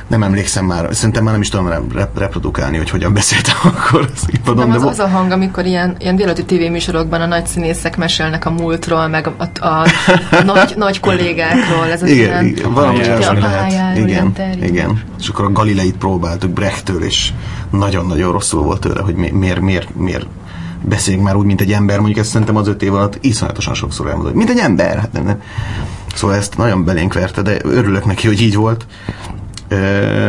[SPEAKER 2] nem emlékszem már, szerintem már nem is tudom rep- reprodukálni, hogy hogyan beszéltem akkor
[SPEAKER 3] színpadon. Nem, az, az a hang, amikor ilyen, ilyen délután tévéműsorokban a nagy színészek mesélnek a múltról, meg a, a, a nagy, nagy kollégákról. Ez az
[SPEAKER 2] igen,
[SPEAKER 3] ilyen,
[SPEAKER 2] igen, valami a lehet. Igen, igen. És akkor a Galileit próbáltuk Brechttől, és nagyon-nagyon rosszul volt tőle, hogy miért, miért, miért, miért beszéljünk már úgy, mint egy ember, mondjuk ezt szerintem az öt év alatt iszonyatosan sokszor elmondott, mint egy ember. Hát nem, nem. Szóval ezt nagyon belénk verte, de örülök neki, hogy így volt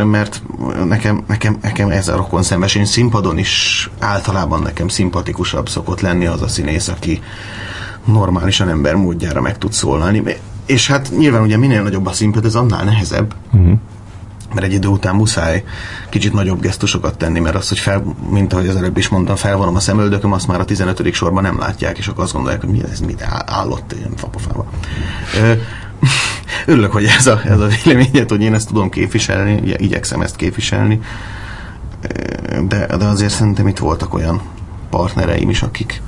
[SPEAKER 2] mert nekem, nekem, nekem ez a rokon szembes. Én színpadon is általában nekem szimpatikusabb szokott lenni az a színész, aki normálisan ember módjára meg tud szólalni. És hát nyilván ugye minél nagyobb a színpad, ez annál nehezebb. Uh-huh mert egy idő után muszáj kicsit nagyobb gesztusokat tenni, mert az, hogy fel, mint ahogy az előbb is mondtam, felvonom a szemöldököm, azt már a 15. sorban nem látják, és akkor azt gondolják, hogy mi ez, mit állott ilyen fapofába. Örülök, hogy ez a, ez a véleményed, hogy én ezt tudom képviselni, igyekszem ezt képviselni, de, de azért szerintem itt voltak olyan partnereim is, akik,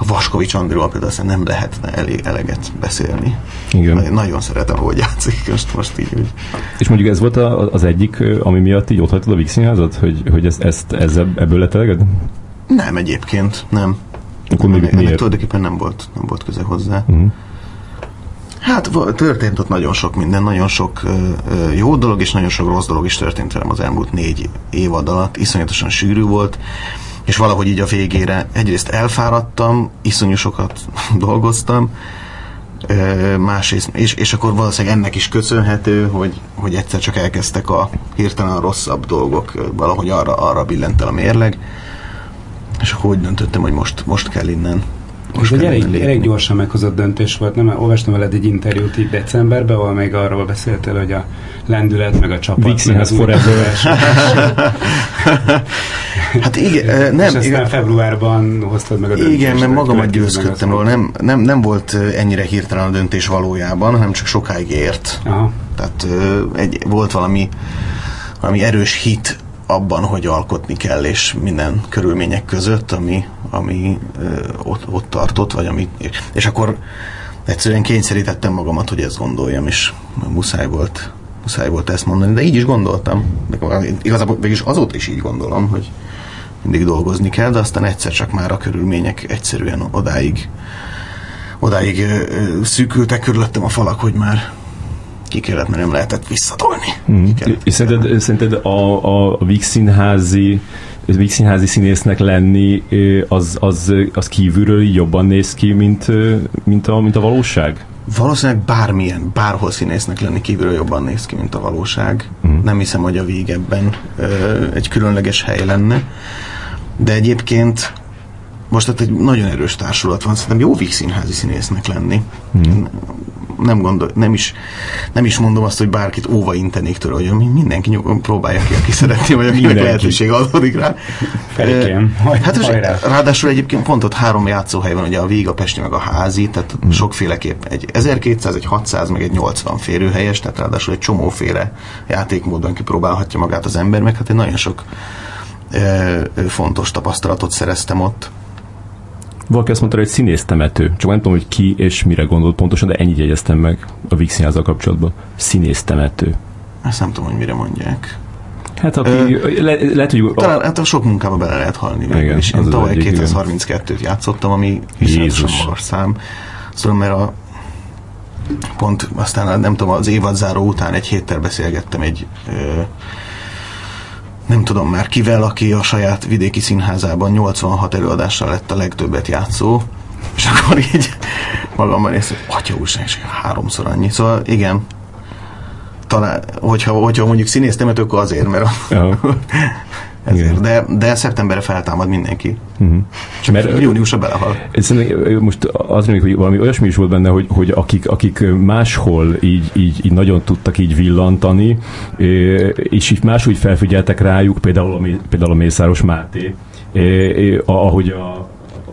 [SPEAKER 2] a Vaskovics Andrival például nem lehetne elég eleget beszélni. Igen. Nagyon, nagyon szeretem, ahogy játszik most, most így. Hogy...
[SPEAKER 1] És mondjuk ez volt a, az egyik, ami miatt így ott hagytad a Vix Színházat, hogy, hogy ezt, ezt ezzel, ebből lett eleged?
[SPEAKER 2] Nem egyébként, nem. Akkor még miért? Ennek tulajdonképpen nem volt, nem volt köze hozzá. Uh-huh. Hát történt ott nagyon sok minden, nagyon sok ö, jó dolog, és nagyon sok rossz dolog is történt velem az elmúlt négy évad alatt. Iszonyatosan sűrű volt és valahogy így a végére egyrészt elfáradtam, iszonyú sokat dolgoztam, másrészt, és, és akkor valószínűleg ennek is köszönhető, hogy, hogy egyszer csak elkezdtek a hirtelen a rosszabb dolgok, valahogy arra, arra billent el a mérleg, és akkor úgy döntöttem, hogy most, most kell innen
[SPEAKER 5] most egy elég, elég gyorsan meghozott döntés volt, nem? Olvastam veled egy interjút itt decemberben, ahol még arról beszéltél, hogy a lendület, meg a csapat.
[SPEAKER 1] Vixenhez forever.
[SPEAKER 2] hát igen, nem. És
[SPEAKER 5] aztán igen, februárban hoztad meg a
[SPEAKER 2] döntést. Igen, mert magamat győzködtem róla. Nem, nem, nem volt ennyire hirtelen a döntés valójában, hanem csak sokáig ért. Aha. Tehát egy, volt valami, valami erős hit abban, hogy alkotni kell, és minden körülmények között, ami, ami ott, ott tartott, vagy ami, és akkor egyszerűen kényszerítettem magamat, hogy ezt gondoljam, és muszáj volt, muszáj volt ezt mondani, de így is gondoltam. De igazából végülis azóta is így gondolom, hogy mindig dolgozni kell, de aztán egyszer csak már a körülmények egyszerűen odáig odáig szűkültek körülöttem a falak, hogy már ki kellett, mert nem lehetett visszatolni. Mm.
[SPEAKER 1] És szerinted, szerinted a, a, a Víg színházi színésznek lenni, az, az, az kívülről jobban néz ki, mint, mint, a, mint a valóság?
[SPEAKER 2] Valószínűleg bármilyen, bárhol színésznek lenni kívülről jobban néz ki, mint a valóság. Mm. Nem hiszem, hogy a ö, egy különleges hely lenne. De egyébként most ott egy nagyon erős társulat van, szerintem jó Víg színházi színésznek lenni. Mm nem, gondol, nem, is, nem is mondom azt, hogy bárkit óva intenék tőle, hogy mindenki nyugodtan próbálja ki, aki szeretné, vagy akinek lehetőség adódik rá.
[SPEAKER 5] Felikém,
[SPEAKER 2] hát ráadásul egyébként pont ott három játszóhely van, ugye a Vég, a Pesti, meg a Házi, tehát hmm. sokféleképp egy 1200, egy 600, meg egy 80 férőhelyes, tehát ráadásul egy csomóféle játékmódon kipróbálhatja magát az ember, meg hát egy nagyon sok fontos tapasztalatot szereztem ott.
[SPEAKER 1] Valaki azt mondta, hogy színész temető. Csak nem tudom, hogy ki és mire gondolt pontosan, de ennyit jegyeztem meg a Vix kapcsolatban. Színész temető.
[SPEAKER 2] Ezt nem tudom, hogy mire mondják.
[SPEAKER 1] Hát aki, Ö, le, lehet, hogy...
[SPEAKER 2] Talán hát a sok munkába bele lehet halni. Igen, és én tavaly 232-t játszottam, ami iszonyatosan magas szám. Szóval mert a pont aztán nem tudom, az évadzáró után egy héttel beszélgettem egy ö, nem tudom már kivel, aki a saját vidéki színházában 86 előadással lett a legtöbbet játszó, és akkor így magamban néztem, hogy atya úrság, háromszor annyi. Szóval igen, talán, hogyha, hogyha mondjuk színész akkor azért, mert ezért. De, de szeptemberre feltámad mindenki. Uh-huh. Csak Mert júniusra belehal.
[SPEAKER 1] Szerintem most az még, hogy valami olyasmi is volt benne, hogy, hogy akik, akik máshol így, így, így nagyon tudtak így villantani, és így máshogy felfigyeltek rájuk, például a, például a Mészáros Máté, ahogy a,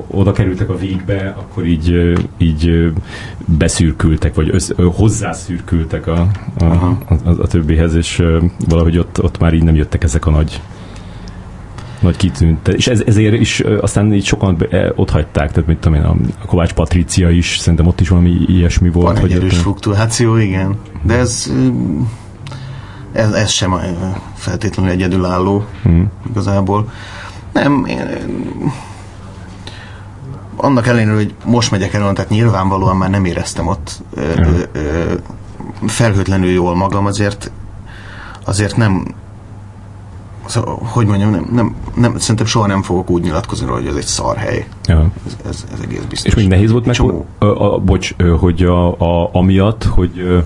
[SPEAKER 1] oda kerültek a végbe, akkor így, így beszürkültek, vagy össz, hozzászürkültek a, a, a, a, a többihez, és valahogy ott, ott már így nem jöttek ezek a nagy nagy kitűnt. És ez, ezért is aztán így sokan ott hagyták, tehát mit tudom én, a Kovács Patricia is, szerintem ott is valami ilyesmi volt.
[SPEAKER 2] Van egy erős fluktuáció, igen. De ez ez, ez sem feltétlenül egyedülálló hmm. igazából. Nem, én, annak ellenére, hogy most megyek elő, tehát nyilvánvalóan már nem éreztem ott ö, ö, ö, felhőtlenül jól magam, azért azért nem szóval, hogy mondjam, nem, nem, nem, szerintem soha nem fogok úgy nyilatkozni róla, hogy ez egy szar hely.
[SPEAKER 1] Ja.
[SPEAKER 2] Ez, ez, ez egész biztos.
[SPEAKER 1] És még nehéz volt meg,
[SPEAKER 2] Csomó.
[SPEAKER 1] a, a, bocs, hogy a, a, amiatt, hogy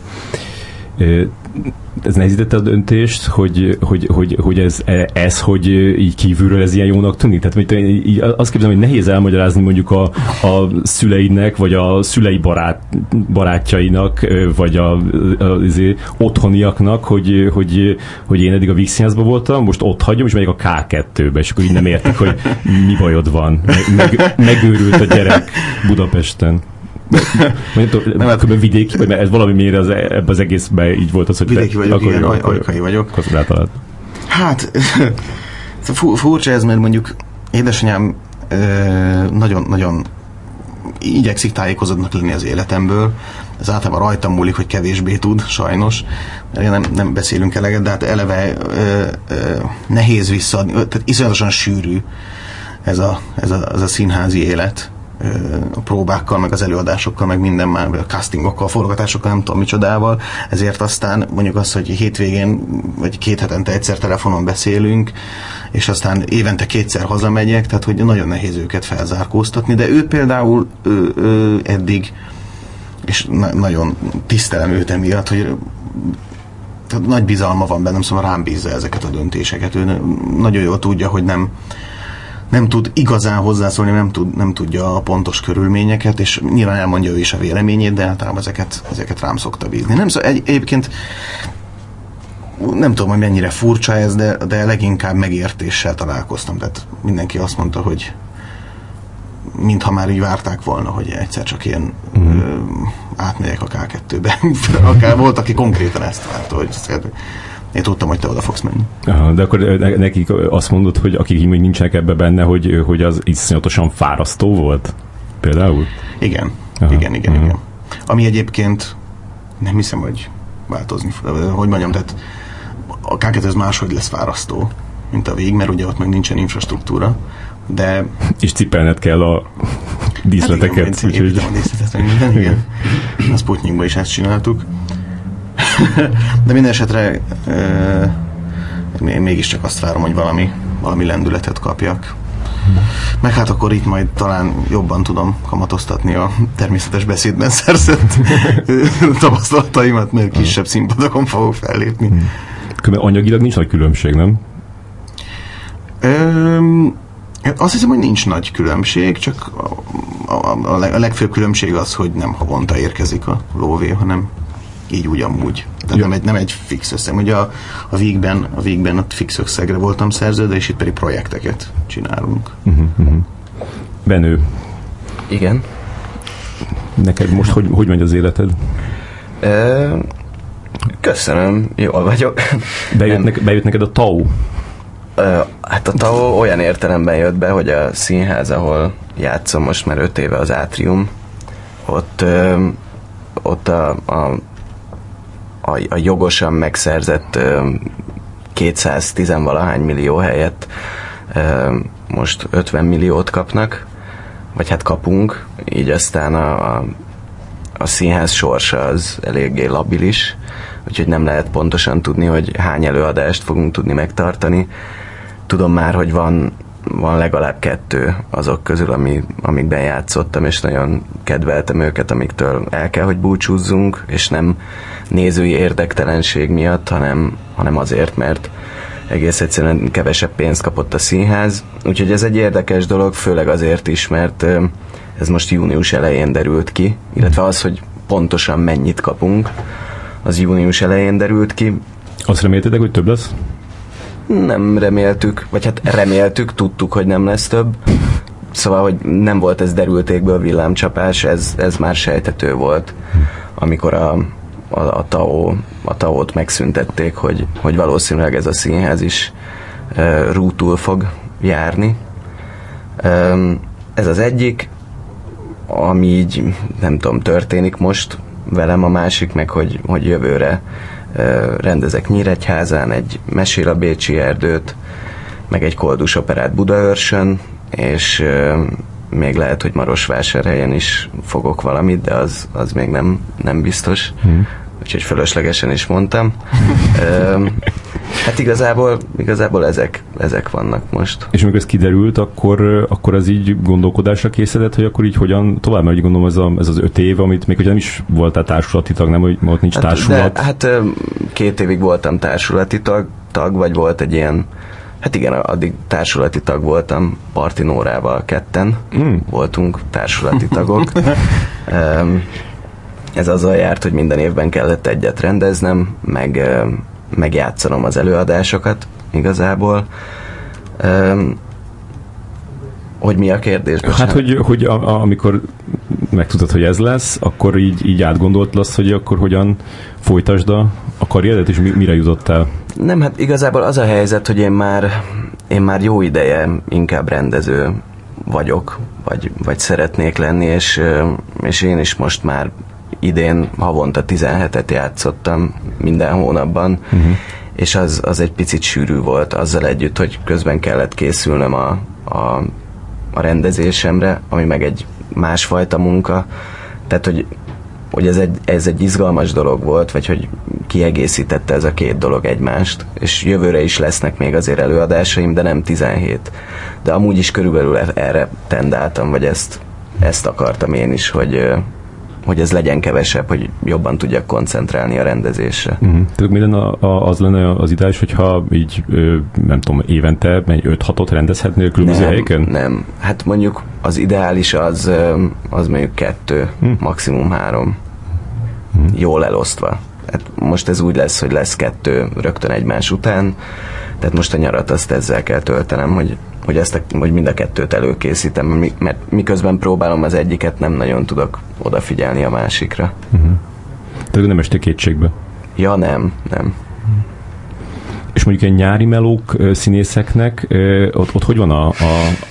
[SPEAKER 1] ez nehezítette a döntést, hogy, hogy, hogy, hogy ez, ez, hogy így kívülről ez ilyen jónak tűnik? Tehát hogy így azt képzelem, hogy nehéz elmagyarázni mondjuk a, a szüleidnek, vagy a szülei barát, barátjainak, vagy a, a, a otthoniaknak, hogy, hogy, hogy én eddig a Vígszínházban voltam, most ott hagyom, és megyek a K2-be, és akkor így nem értik, hogy mi bajod van. Meg, meg, megőrült a gyerek Budapesten. Nem tudom,
[SPEAKER 2] Nem, hát-
[SPEAKER 1] kb. vidéki, vagy mert ez valami mélyre az, ebbe az egészben így volt az, hogy
[SPEAKER 2] Vidéki vagyok, igen, aj- ajkai vagyok.
[SPEAKER 1] Akkor rátalált.
[SPEAKER 2] Hát, fu- furcsa ez, mert mondjuk édesanyám ö, nagyon, nagyon igyekszik tájékozottnak lenni az életemből. Ez általában rajtam múlik, hogy kevésbé tud, sajnos. Nem, nem beszélünk eleget, de hát eleve ö, ö, nehéz visszaadni. Tehát iszonyatosan sűrű ez a, ez a, ez a színházi élet a próbákkal, meg az előadásokkal, meg minden már, a castingokkal, forgatásokkal, nem tudom micsodával, ezért aztán mondjuk azt, hogy hétvégén, vagy két hetente egyszer telefonon beszélünk, és aztán évente kétszer hazamegyek, tehát hogy nagyon nehéz őket felzárkóztatni, de ő például ő, ő eddig, és na- nagyon tisztelem őt emiatt, hogy tehát nagy bizalma van bennem, szóval rám bízza ezeket a döntéseket. Ő nagyon jól tudja, hogy nem, nem tud igazán hozzászólni, nem, tud, nem tudja a pontos körülményeket, és nyilván elmondja ő is a véleményét, de általában ezeket, ezeket rám szokta bízni. Nem, szó, egy, egyébként nem tudom, hogy mennyire furcsa ez, de, de leginkább megértéssel találkoztam. Tehát mindenki azt mondta, hogy mintha már így várták volna, hogy egyszer csak ilyen mm. ö, átmegyek a K2-be. Akár volt, aki konkrétan ezt várta, hogy én tudtam, hogy te oda fogsz menni.
[SPEAKER 1] Aha, de akkor ne- nekik azt mondod, hogy akik még nincsenek ebbe benne, hogy, hogy az iszonyatosan fárasztó volt? Például?
[SPEAKER 2] Igen,
[SPEAKER 1] Aha,
[SPEAKER 2] igen, igen,
[SPEAKER 1] aha.
[SPEAKER 2] igen. Ami egyébként nem hiszem, hogy változni fog. Hogy mondjam, tehát a k ez máshogy lesz fárasztó, mint a vég, mert ugye ott meg nincsen infrastruktúra, de
[SPEAKER 1] És cipelned kell a díszleteket.
[SPEAKER 2] Hát igen,
[SPEAKER 1] úgyhogy-
[SPEAKER 2] a díszletet, minden, igen. A Sputnikban is ezt csináltuk. De minden esetre uh, én mégiscsak azt várom, hogy valami, valami lendületet kapjak. Meg hát akkor itt majd talán jobban tudom kamatoztatni a természetes beszédben szerzett tapasztalataimat, mert kisebb színpadokon fogok fellépni.
[SPEAKER 1] Különben anyagilag nincs nagy különbség, nem?
[SPEAKER 2] Öm, azt hiszem, hogy nincs nagy különbség, csak a, a, a legfőbb különbség az, hogy nem havonta érkezik a lóvé, hanem így úgy amúgy. Tehát
[SPEAKER 1] Ja.
[SPEAKER 2] nem, egy, nem egy fix összeg. Ugye a, a Vígben, a Vígben ott fix összegre voltam szerződve, és itt pedig projekteket csinálunk.
[SPEAKER 1] Benő,
[SPEAKER 4] Igen.
[SPEAKER 1] neked most hogy, hogy megy az életed?
[SPEAKER 4] Köszönöm, jól vagyok.
[SPEAKER 1] Bejött, nek, bejött neked a TAU?
[SPEAKER 4] Hát a TAO olyan értelemben jött be, hogy a színház, ahol játszom most már öt éve az Átrium, ott, ö, ott a, a, a, a jogosan megszerzett ö, 210 valahány millió helyett most 50 milliót kapnak, vagy hát kapunk, így aztán a, a, a színház sorsa az eléggé labilis, úgyhogy nem lehet pontosan tudni, hogy hány előadást fogunk tudni megtartani. Tudom már, hogy van, van legalább kettő azok közül, ami, amikben játszottam, és nagyon kedveltem őket, amiktől el kell, hogy búcsúzzunk, és nem nézői érdektelenség miatt, hanem, hanem azért, mert egész egyszerűen kevesebb pénzt kapott a színház. Úgyhogy ez egy érdekes dolog, főleg azért is, mert ez most június elején derült ki, illetve az, hogy pontosan mennyit kapunk, az június elején derült ki.
[SPEAKER 1] Azt reméltétek, hogy több lesz?
[SPEAKER 4] Nem reméltük, vagy hát reméltük, tudtuk, hogy nem lesz több. Szóval, hogy nem volt ez derültékből villámcsapás, ez, ez már sejtető volt, amikor a, a, a, TAO, a TAO-t megszüntették, hogy, hogy valószínűleg ez a színház is uh, rútul fog járni. Um, ez az egyik, ami így, nem tudom, történik most velem, a másik meg, hogy, hogy jövőre rendezek Nyíregyházán egy Mesél a Bécsi erdőt, meg egy koldus operát Budaörsön, és még lehet, hogy Marosvásárhelyen is fogok valamit, de az, az még nem, nem biztos. Hmm. Úgyhogy fölöslegesen is mondtam. Hát igazából, igazából ezek, ezek vannak most.
[SPEAKER 1] És amikor ez kiderült, akkor, akkor az így gondolkodásra készített, hogy akkor így hogyan tovább, mert úgy gondolom ez, a, ez az öt év, amit még ugye nem is voltál társulati tag, nem, hogy ott nincs
[SPEAKER 4] Hát,
[SPEAKER 1] társulat.
[SPEAKER 4] De, hát két évig voltam társulati tag, tag, vagy volt egy ilyen, hát igen, addig társulati tag voltam, Parti Nórával ketten
[SPEAKER 1] Mm.
[SPEAKER 4] voltunk társulati tagok. Öm, Ez azzal járt, hogy minden évben kellett egyet rendeznem, meg, ö, meg játszanom az előadásokat igazából. Öm, Hogy mi a kérdés?
[SPEAKER 1] Hát,
[SPEAKER 4] bocsánat?
[SPEAKER 1] hogy, hogy a, a, amikor megtudtad, hogy ez lesz, akkor így, így átgondolt lesz, hogy akkor hogyan folytasd a, a karrieredet, és mi, mire jutottál?
[SPEAKER 4] Nem, hát igazából az a helyzet, hogy én már, én már jó ideje inkább rendező vagyok, vagy, vagy szeretnék lenni, és, és én is most már idén havonta 17-et játszottam minden hónapban, uh-huh. és az, az egy picit sűrű volt azzal együtt, hogy közben kellett készülnöm a, a, a rendezésemre, ami meg egy másfajta munka, tehát hogy hogy ez egy, ez egy izgalmas dolog volt, vagy hogy kiegészítette ez a két dolog egymást, és jövőre is lesznek még azért előadásaim, de nem 17. De amúgy is körülbelül e- erre tendáltam, vagy ezt, ezt akartam én is, hogy, hogy ez legyen kevesebb, hogy jobban tudjak koncentrálni a rendezésre.
[SPEAKER 1] Uh-huh. Tehát mi lenne a, a, az lenne az ideális, hogyha így, ö, nem tudom, évente 5-6-ot rendezhetnél különböző helyeken?
[SPEAKER 4] nem. Hát mondjuk az ideális az, az mondjuk kettő,
[SPEAKER 1] Hm.
[SPEAKER 4] maximum három. Jól elosztva. Hát most ez úgy lesz, hogy lesz kettő rögtön egymás után, tehát most a nyarat azt ezzel kell töltenem, hogy, hogy, ezt a, hogy mind a kettőt előkészítem, mi- mert miközben próbálom az egyiket, nem nagyon tudok odafigyelni a másikra.
[SPEAKER 1] Tehát nem estél kétségbe.
[SPEAKER 4] Ja, nem, nem.
[SPEAKER 1] És mondjuk egy nyári melók színészeknek, ott, ott hogy van a, a,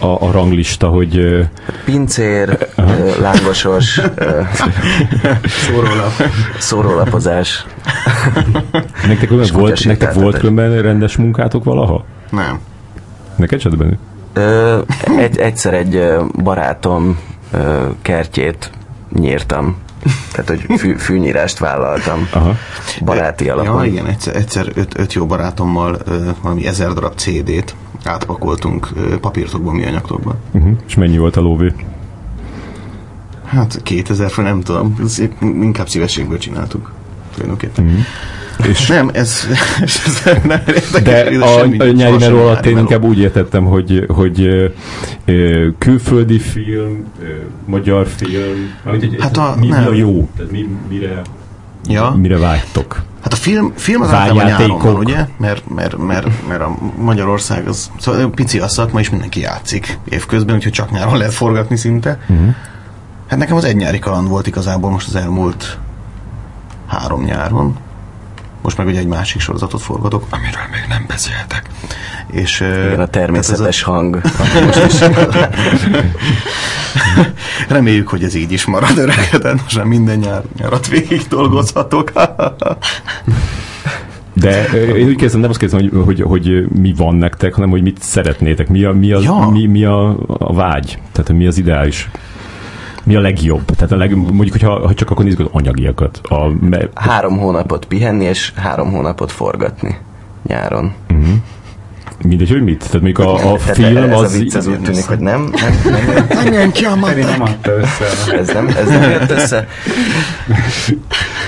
[SPEAKER 1] a, a ranglista, hogy
[SPEAKER 4] Pincér, ö, lángosos,
[SPEAKER 5] Szórólap.
[SPEAKER 4] szórólapozás.
[SPEAKER 1] nektek,
[SPEAKER 4] És
[SPEAKER 1] volt, nektek volt különben rendes munkátok valaha?
[SPEAKER 2] Nem.
[SPEAKER 1] Neked?
[SPEAKER 4] Ö, egy, egyszer egy barátom ö, kertjét nyírtam. Tehát, hogy fű, fűnyírást vállaltam.
[SPEAKER 1] Aha.
[SPEAKER 4] Baráti
[SPEAKER 2] Ja,
[SPEAKER 4] alapon.
[SPEAKER 2] igen, egyszer, egyszer öt, öt jó barátommal ö, valami ezer darab CD-t átpakoltunk ö, papírtokban, műanyagtokban.
[SPEAKER 1] Uh-huh. És mennyi volt a lóvé?
[SPEAKER 2] Hát 2000 fő, nem tudom, inkább szívességből csináltuk. Tulajdonképpen.
[SPEAKER 1] Uh-huh. És
[SPEAKER 2] Nem, ez, ez nem érdekes,
[SPEAKER 1] De a,
[SPEAKER 2] semmi-
[SPEAKER 1] a nyári meló alatt én inkább úgy értettem, hogy, hogy ö, ö, külföldi film, ö, magyar film, amit
[SPEAKER 2] Hát a-
[SPEAKER 1] mi, mi a
[SPEAKER 2] nem.
[SPEAKER 1] jó? Tehát mi, mire,
[SPEAKER 2] Ja.
[SPEAKER 1] mire vágytok?
[SPEAKER 2] Hát a film, film az általában nyáron van, ugye? Mert, mert, mert, mert a Magyarország az, szóval pici a szakma, és mindenki játszik évközben, úgyhogy csak nyáron lehet forgatni szinte. Uh-huh. Hát nekem az egy nyári kaland volt igazából most az elmúlt három nyáron. Most meg ugye egy másik sorozatot forgatok, amiről még nem beszéltek. És,
[SPEAKER 4] Igen, a természetes hang.
[SPEAKER 2] most is. Reméljük, hogy ez így is marad öregeden, most már minden nyár, nyarat végig dolgozhatok.
[SPEAKER 1] De én úgy kérdezem, nem azt kérdezem, hogy, hogy, hogy mi van nektek, hanem hogy mit szeretnétek, mi a, mi a,
[SPEAKER 2] Ja.
[SPEAKER 1] mi, mi a, a vágy, tehát mi az ideális. Mi a legjobb? Tehát a leg, mondjuk, hogyha, ha csak akkor nézzük az anyagiakat. A, me,
[SPEAKER 4] Három hónapot pihenni, és három hónapot forgatni nyáron.
[SPEAKER 1] mindegy, hogy mit? Tehát mondjuk a, a
[SPEAKER 4] Tehát
[SPEAKER 1] film
[SPEAKER 4] ez
[SPEAKER 1] az...
[SPEAKER 4] a vicc az úgy tűnik, hogy nem, nem, nem,
[SPEAKER 2] ki a
[SPEAKER 5] Feri nem adta össze.
[SPEAKER 4] ez nem, ez nem jött össze.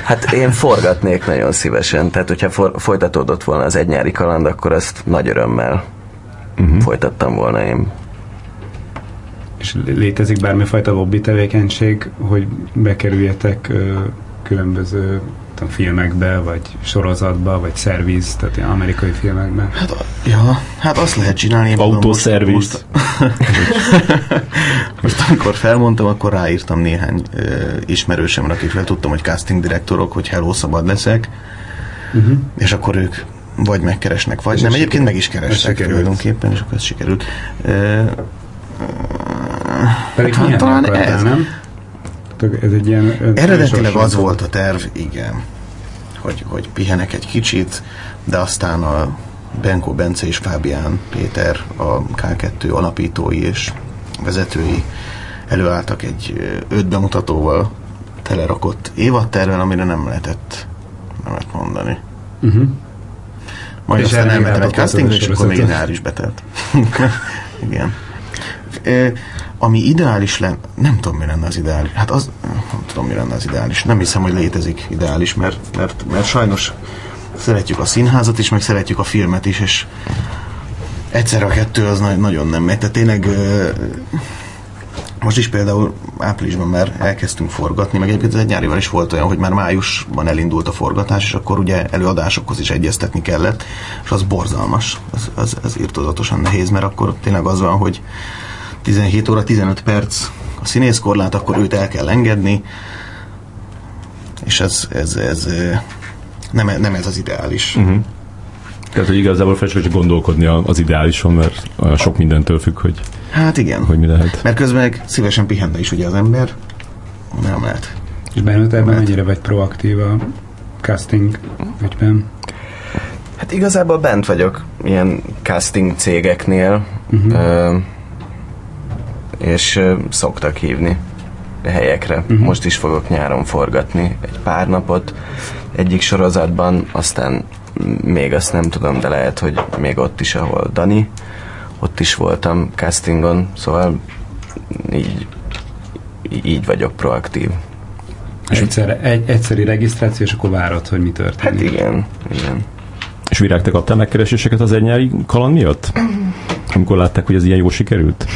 [SPEAKER 4] Hát én forgatnék nagyon szívesen, tehát hogyha for, folytatódott volna az egy nyári kaland, akkor azt nagy örömmel uh-huh. folytattam volna én.
[SPEAKER 5] És létezik bármifajta lobby tevékenység, hogy bekerüljetek ö, különböző tudom, filmekbe, vagy sorozatba, vagy szerviz, tehát ilyen amerikai filmekbe.
[SPEAKER 2] Hát, ja, hát azt lehet csinálni.
[SPEAKER 1] Autoszerviz.
[SPEAKER 2] Most, most, most amikor felmondtam, akkor ráírtam néhány ö, ismerősömre, akikről tudtam, hogy casting direktorok, hogy hello, szabad leszek, uh-huh. és akkor ők vagy megkeresnek, vagy
[SPEAKER 5] És
[SPEAKER 2] nem. Egyébként meg is
[SPEAKER 5] sikerült.
[SPEAKER 2] kerestek
[SPEAKER 5] sikerült.
[SPEAKER 2] tulajdonképpen, és akkor ez sikerült. Ö,
[SPEAKER 5] Pedig
[SPEAKER 2] Hát talán
[SPEAKER 5] akartál,
[SPEAKER 2] ez.
[SPEAKER 5] nem? Ez egy ilyen...
[SPEAKER 2] Eredetileg az volt a terv, igen, hogy, hogy pihenek egy kicsit, de aztán a Benko Bence és Fábián Péter, a K2 alapítói és vezetői előálltak egy öt bemutatóval telerakott évadterven, amire nem lehetett nemet mondani.
[SPEAKER 5] Uh-huh.
[SPEAKER 2] Majd
[SPEAKER 5] És
[SPEAKER 2] aztán elmentem egy castingra, és akkor még nyár is betelt. Igen. Ami ideális lenne, nem tudom, mi lenne az ideális. Hát az, nem tudom, mi lenne az ideális. Nem hiszem, hogy létezik ideális, mert, mert, mert sajnos szeretjük a színházat is, meg szeretjük a filmet is, és egyszerre a kettő az na- nagyon nem megy. Tehát tényleg most is például áprilisban már elkezdtünk forgatni, meg egyébként egy nyárival is volt olyan, hogy már májusban elindult a forgatás, és akkor ugye előadásokhoz is egyeztetni kellett, és az borzalmas, az, az, az irtózatosan nehéz, mert akkor tényleg az van, hogy 17 óra 15 perc a színészkorlát, akkor őt el kell engedni, és ez, ez, ez nem, nem ez az ideális.
[SPEAKER 1] Uh-huh. Tehát, hogy igazából felesleges gondolkodni a- az ideálison, mert olyan sok mindentől függ, hogy,
[SPEAKER 2] Hát igen.
[SPEAKER 1] hogy mi lehet.
[SPEAKER 2] Mert közben meg szívesen pihenne is ugye az ember, nem lehet.
[SPEAKER 5] És benned ebben mennyire vagy proaktív a casting ügyben?
[SPEAKER 4] Hát igazából bent vagyok ilyen casting cégeknél,
[SPEAKER 5] Uh-huh.
[SPEAKER 4] ö, és szoktak hívni helyekre. Uh-huh. Most is fogok nyáron forgatni egy pár napot egyik sorozatban, aztán még azt nem tudom, de lehet, hogy még ott is, ahol Dani, ott is voltam castingon, szóval így, így vagyok proaktív.
[SPEAKER 5] Egyszer, egy, egyszeri regisztráció, és akkor várod, hogy mi
[SPEAKER 4] Hát
[SPEAKER 5] történik.
[SPEAKER 4] igen, igen.
[SPEAKER 1] És Virág, te kaptál megkereséseket az egynyári kaland miatt? Amikor látták, hogy ez ilyen jól sikerült?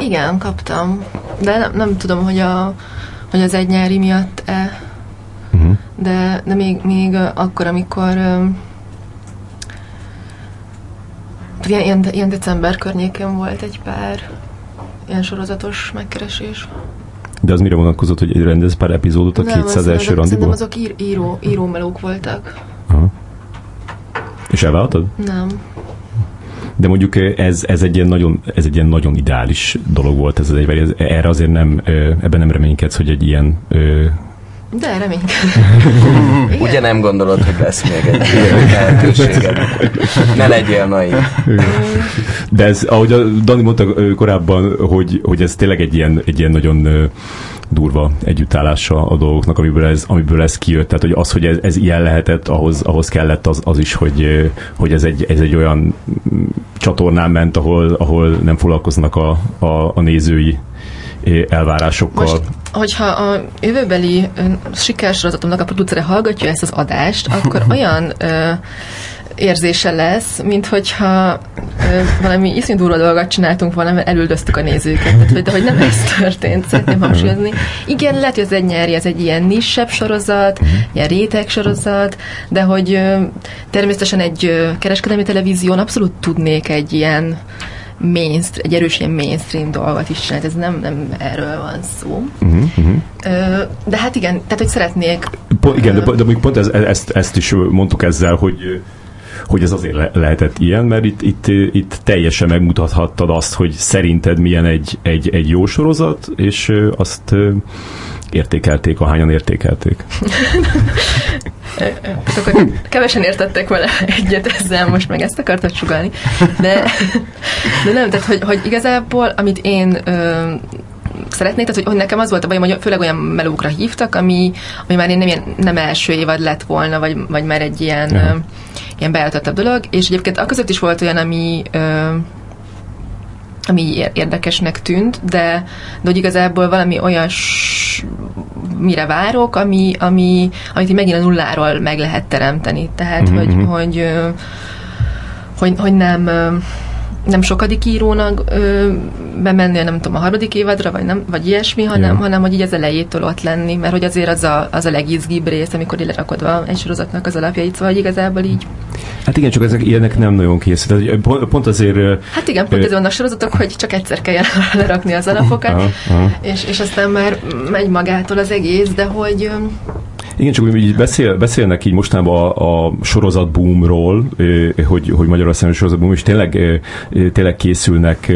[SPEAKER 3] Igen, kaptam. De nem, nem tudom, hogy, a, hogy az egy nyári miatt-e,
[SPEAKER 1] Uh-huh.
[SPEAKER 3] de, de még, még akkor, amikor öm, ilyen, ilyen, ilyen december környékén volt egy pár ilyen sorozatos megkeresés.
[SPEAKER 1] De az mire vonatkozott, hogy rendez pár epizódot a
[SPEAKER 3] Nem,
[SPEAKER 1] 200
[SPEAKER 3] az-
[SPEAKER 1] első
[SPEAKER 3] azok,
[SPEAKER 1] randiból?
[SPEAKER 3] Azok ír, író, írómelók voltak.
[SPEAKER 1] Aha. És elvállaltad?
[SPEAKER 3] Nem.
[SPEAKER 1] De mondjuk ez, ez, egy ilyen nagyon, ez egy ilyen nagyon ideális dolog volt ez az egyveri. Ez, erre azért nem, ebben nem reménykedsz, hogy egy ilyen ö,
[SPEAKER 3] De reménykedem.
[SPEAKER 4] Ugye nem gondolod, hogy lesz még egy ilyen lehetőséged? Ne legyél naív.
[SPEAKER 1] De ez, ahogy a Dani mondta korábban, hogy, hogy ez tényleg egy ilyen, egy ilyen nagyon durva együttállása a dolgoknak, amiből ez, amiből ez kijött. Tehát, hogy az, hogy ez, ez ilyen lehetett, ahhoz, ahhoz kellett az, az is, hogy, hogy ez, egy, ez egy olyan mm, csatornán ment, ahol, ahol nem foglalkoznak a, a, a nézői elvárásokkal.
[SPEAKER 3] Most, hogyha a jövőbeli sikersorozatomnak a producere hallgatja ezt az adást, akkor olyan ö, érzése lesz, mint hogyha ö, valami iszonyú durva dolgot csináltunk volna, mert elüldöztük a nézőket. Tehát, hogy, de hogy nem ez történt, szeretném hangsúlyozni. Igen, lehet, hogy az egy nyári, ez egy ilyen nissebb sorozat, ilyen réteg sorozat, de hogy ö, természetesen egy ö, kereskedelmi televízión abszolút tudnék egy ilyen mainstream, egy erős ilyen mainstream dolgot is csinálni, ez nem, nem erről van szó.
[SPEAKER 1] Uh-huh, uh-huh.
[SPEAKER 3] De hát igen, tehát hogy szeretnék
[SPEAKER 1] Po, igen, de, de mondjuk pont ez, ezt, ezt is mondtuk ezzel, hogy hogy ez azért le, lehetett ilyen, mert itt, itt, itt teljesen megmutathattad azt, hogy szerinted milyen egy, egy, egy jó sorozat, és azt értékelték, ahányan értékelték.
[SPEAKER 3] Akkor kevesen értettek vele egyet ezzel, most meg ezt akartad sugalni. De, de nem, tehát hogy, hogy igazából, amit én szeretnék, tehát hogy, hogy nekem az volt a bajom, hogy főleg olyan melókra hívtak, ami, ami már én nem, ilyen, nem első évad lett volna, vagy, vagy már egy ilyen,
[SPEAKER 1] Aha.
[SPEAKER 3] ö, ilyen beállítottabb dolog, és egyébként a között is volt olyan, ami ö, ami ér- érdekesnek tűnt, de, de hogy igazából valami olyan mire várok, ami, ami, amit így megint a nulláról meg lehet teremteni. Tehát,
[SPEAKER 1] Mhm,
[SPEAKER 3] hogy,
[SPEAKER 1] mhm.
[SPEAKER 3] hogy, hogy, hogy nem nem sokadik írónak ö, bemenni, nem tudom, a harmadik évadra, vagy, nem, vagy ilyesmi, hanem,
[SPEAKER 1] Ja.
[SPEAKER 3] hanem hogy így az elejétől ott lenni, mert hogy azért az a, az a legizgibb rész, amikor így lerakod a- egy sorozatnak az alapjait, szóval igazából így.
[SPEAKER 1] Hát igen, csak ezek ilyenek nem nagyon. Tehát Pont, pont azért...
[SPEAKER 3] Hát igen, pont
[SPEAKER 1] Ö,
[SPEAKER 3] ez vannak sorozatok, hogy csak egyszer kell lerakni az alapokat,
[SPEAKER 1] Aha, aha.
[SPEAKER 3] és, és aztán már megy magától az egész, de hogy...
[SPEAKER 1] Igen, csak így beszél, beszélnek így mostanában a, a sorozat boomról, hogy, hogy Magyarországon sorozat boom, és tényleg, tényleg készülnek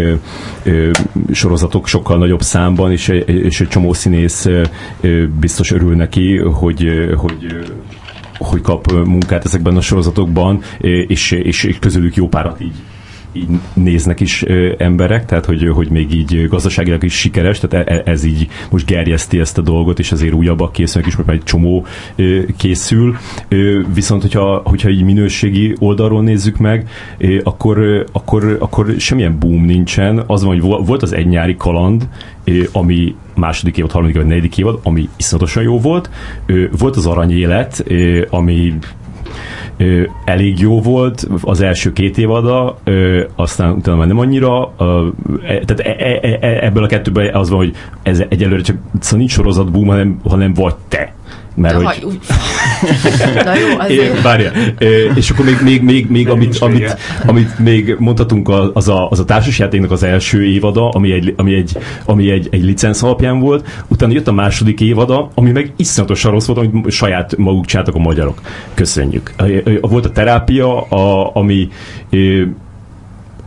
[SPEAKER 1] sorozatok sokkal nagyobb számban, és, és egy csomó színész biztos örül neki, hogy, hogy hogy kap munkát ezekben a sorozatokban, és, és, és közülük jó párat így így néznek is ö, emberek, tehát hogy, hogy még így gazdaságilag is sikeres, tehát e, ez így most gerjeszti ezt a dolgot, és azért újabbak készülnek is, mert egy csomó ö, készül. Ö, viszont, hogyha, hogyha így minőségi oldalról nézzük meg, ö, akkor, ö, akkor, akkor semmilyen boom nincsen. Az van, hogy volt az egy nyári kaland, ö, ami második évad, harmadik vagy negyedik évad, ami iszonyatosan jó volt. Ö, volt az aranyélet, ö, ami ö, elég jó volt az első két évada, ö, aztán utána már nem annyira. Ö, e, tehát e, e, e, ebből a kettőből az van, hogy ez egyelőre csak szóval nincs sorozat boom, hanem, hanem vagy te. Mert
[SPEAKER 3] De
[SPEAKER 1] hogy,
[SPEAKER 3] haj, Na jó, azért.
[SPEAKER 1] Várja. É, És akkor még, még, még, még amit, amit, amit még mondhatunk, a- az a, az a társasjátéknak az első évada, ami egy, ami egy, ami egy, egy licensz alapján volt, utána jött a második évada, ami meg iszonyatosan rossz volt, amit saját maguk csináltak a magyarok. Köszönjük. Volt a terápia, a, ami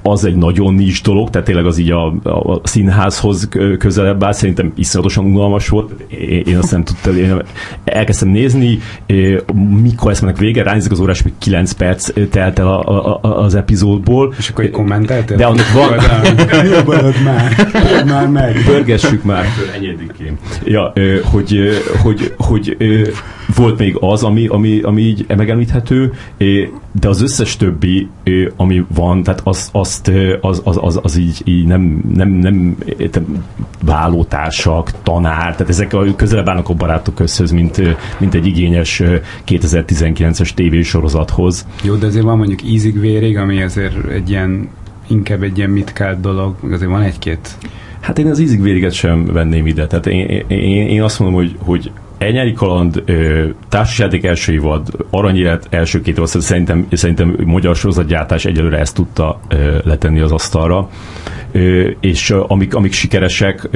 [SPEAKER 1] az egy nagyon nincs dolog, tehát tényleg az így a, a színházhoz közelebb áll, szerintem iszonyatosan unalmas volt, én, azt nem tudtam, én elkezdtem nézni, mikor ezt mennek vége, ránézik az órás, hogy 9 perc telt el a, a, a, az epizódból,
[SPEAKER 5] És akkor egy kommenteltél?
[SPEAKER 1] De annak van-
[SPEAKER 5] Jobban már. Már meg.
[SPEAKER 1] Pörgessük már enyedikén. Ja, hogy, hogy, hogy ö, volt még az, ami, ami, ami így megemlíthető, de az összes többi, ami van, tehát az, azt, az, az, az, az így, így nem, nem, nem értem, vállótársak, tanár, tehát ezek a közelebb állnak a barátok közhöz, mint, mint egy igényes ö, 2019-es tévésorozathoz.
[SPEAKER 5] Jó, de azért van mondjuk ízig vérig, ami azért egy ilyen inkább egy ilyen mitkált dolog, azért van egy-két
[SPEAKER 1] Hát én az ízig vériget sem venném ide. Tehát én, én, én azt mondom, hogy, hogy Elnyári kaland, társasjáték első évad, aranyélet első két évad, szerintem, szerintem magyar sorozatgyártás egyelőre ezt tudta letenni az asztalra. És amik, amik sikeresek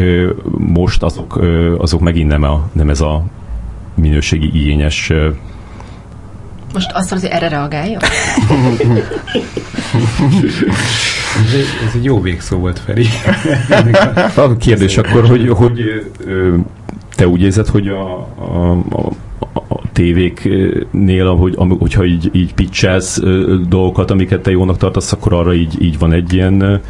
[SPEAKER 1] most, azok, azok megint nem, a, nem ez a minőségi igényes
[SPEAKER 3] Most azt mondod, hogy erre reagálja?
[SPEAKER 5] Ez egy, ez egy jó végszó volt, Feri.
[SPEAKER 1] A kérdés akkor, hogy, hogy ö, te úgy érzed, hogy a, a, a, a tévéknél, ahogy, hogyha így, így pitchelsz dolgokat, amiket te jónak tartasz, akkor arra így, így van egy ilyen,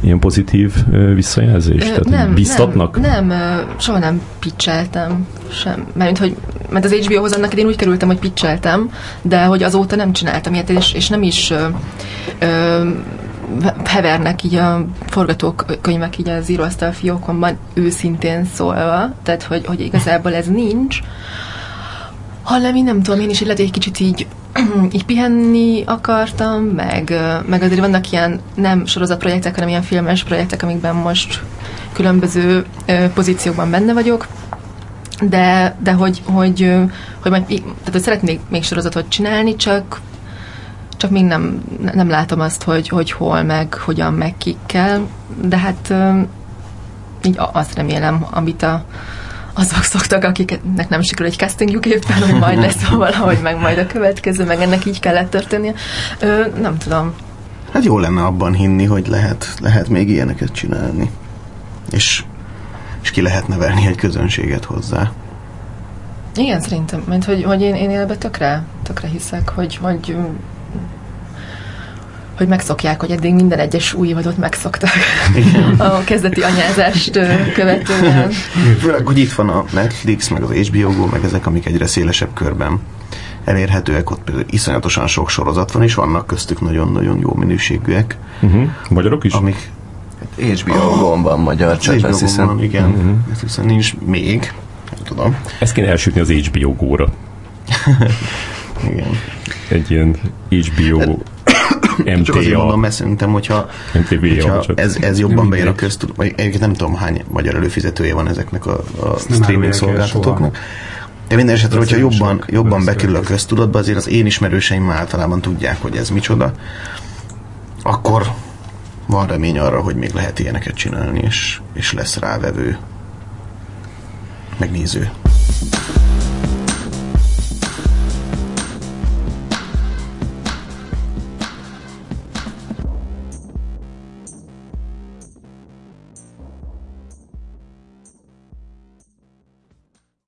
[SPEAKER 1] ilyen pozitív visszajelzés?
[SPEAKER 3] Ö,
[SPEAKER 1] Tehát
[SPEAKER 3] nem,
[SPEAKER 1] biztatnak?
[SPEAKER 3] Nem, nem, soha nem pitcheltem sem. Mert, hogy, mert az HBO-hoz annak én úgy kerültem, hogy pitcheltem, de hogy azóta nem csináltam ilyet, és, és nem is ö, ö, hevernek így a forgatókönyvek így az íróasztal fiókomban őszintén szólva, tehát hogy, hogy igazából ez nincs, hanem én nem tudom, én is lehet, egy kicsit így, így pihenni akartam, meg, meg azért vannak ilyen nem sorozatprojektek, hanem ilyen filmes projektek, amikben most különböző pozíciókban benne vagyok, de, de hogy, hogy, ö, hogy, majd, tehát, hogy szeretnék még sorozatot csinálni, csak csak még nem, nem látom azt, hogy, hogy hol, meg hogyan, meg kikkel, de hát így azt remélem, amit a, azok szoktak, akiknek nem sikerül egy castingjuk éppen, hogy majd lesz valahogy, meg majd a következő, meg ennek így kellett történnie. Ö, nem tudom.
[SPEAKER 2] Hát jó lenne abban hinni, hogy lehet, lehet még ilyeneket csinálni. És, és ki lehet nevelni egy közönséget hozzá.
[SPEAKER 3] Igen, szerintem, mert hogy, hogy én, én ebbe tökre, tökre hiszek, hogy, hogy hogy megszokják, hogy eddig minden egyes új évadot megszoktak a kezdeti anyázást követően.
[SPEAKER 2] Főleg, hogy itt van a Netflix, meg az HBO Go, meg ezek, amik egyre szélesebb körben elérhetőek, ott például iszonyatosan sok sorozat van, és vannak köztük nagyon-nagyon jó minőségűek,
[SPEAKER 1] Uh-huh. Magyarok is?
[SPEAKER 2] amik
[SPEAKER 4] HBO-gon van magyar, csak
[SPEAKER 2] HBO
[SPEAKER 4] azt hiszem.
[SPEAKER 2] van, igen, uh-huh. hiszen nincs még, nem tudom,
[SPEAKER 1] Ezt kéne elsütni az HBO góra.
[SPEAKER 2] igen.
[SPEAKER 1] Egy ilyen HBO
[SPEAKER 2] Csak azért mondom,
[SPEAKER 1] MTA,
[SPEAKER 2] mert szerintem, hogyha,
[SPEAKER 1] MTV,
[SPEAKER 2] hogyha
[SPEAKER 1] csak
[SPEAKER 2] ez, ez jobban bejön a
[SPEAKER 5] mindegy.
[SPEAKER 2] köztudat, vagy egyébként nem tudom hány magyar előfizetője van ezeknek a, a streaming szolgáltatóknak. De minden esetre, hogyha jobban,
[SPEAKER 5] sok
[SPEAKER 2] jobban bekerül a köztudatba, azért az én ismerőseim már általában tudják, hogy ez micsoda, akkor van remény arra, hogy még lehet ilyeneket csinálni, és, és lesz rávevő, megnéző.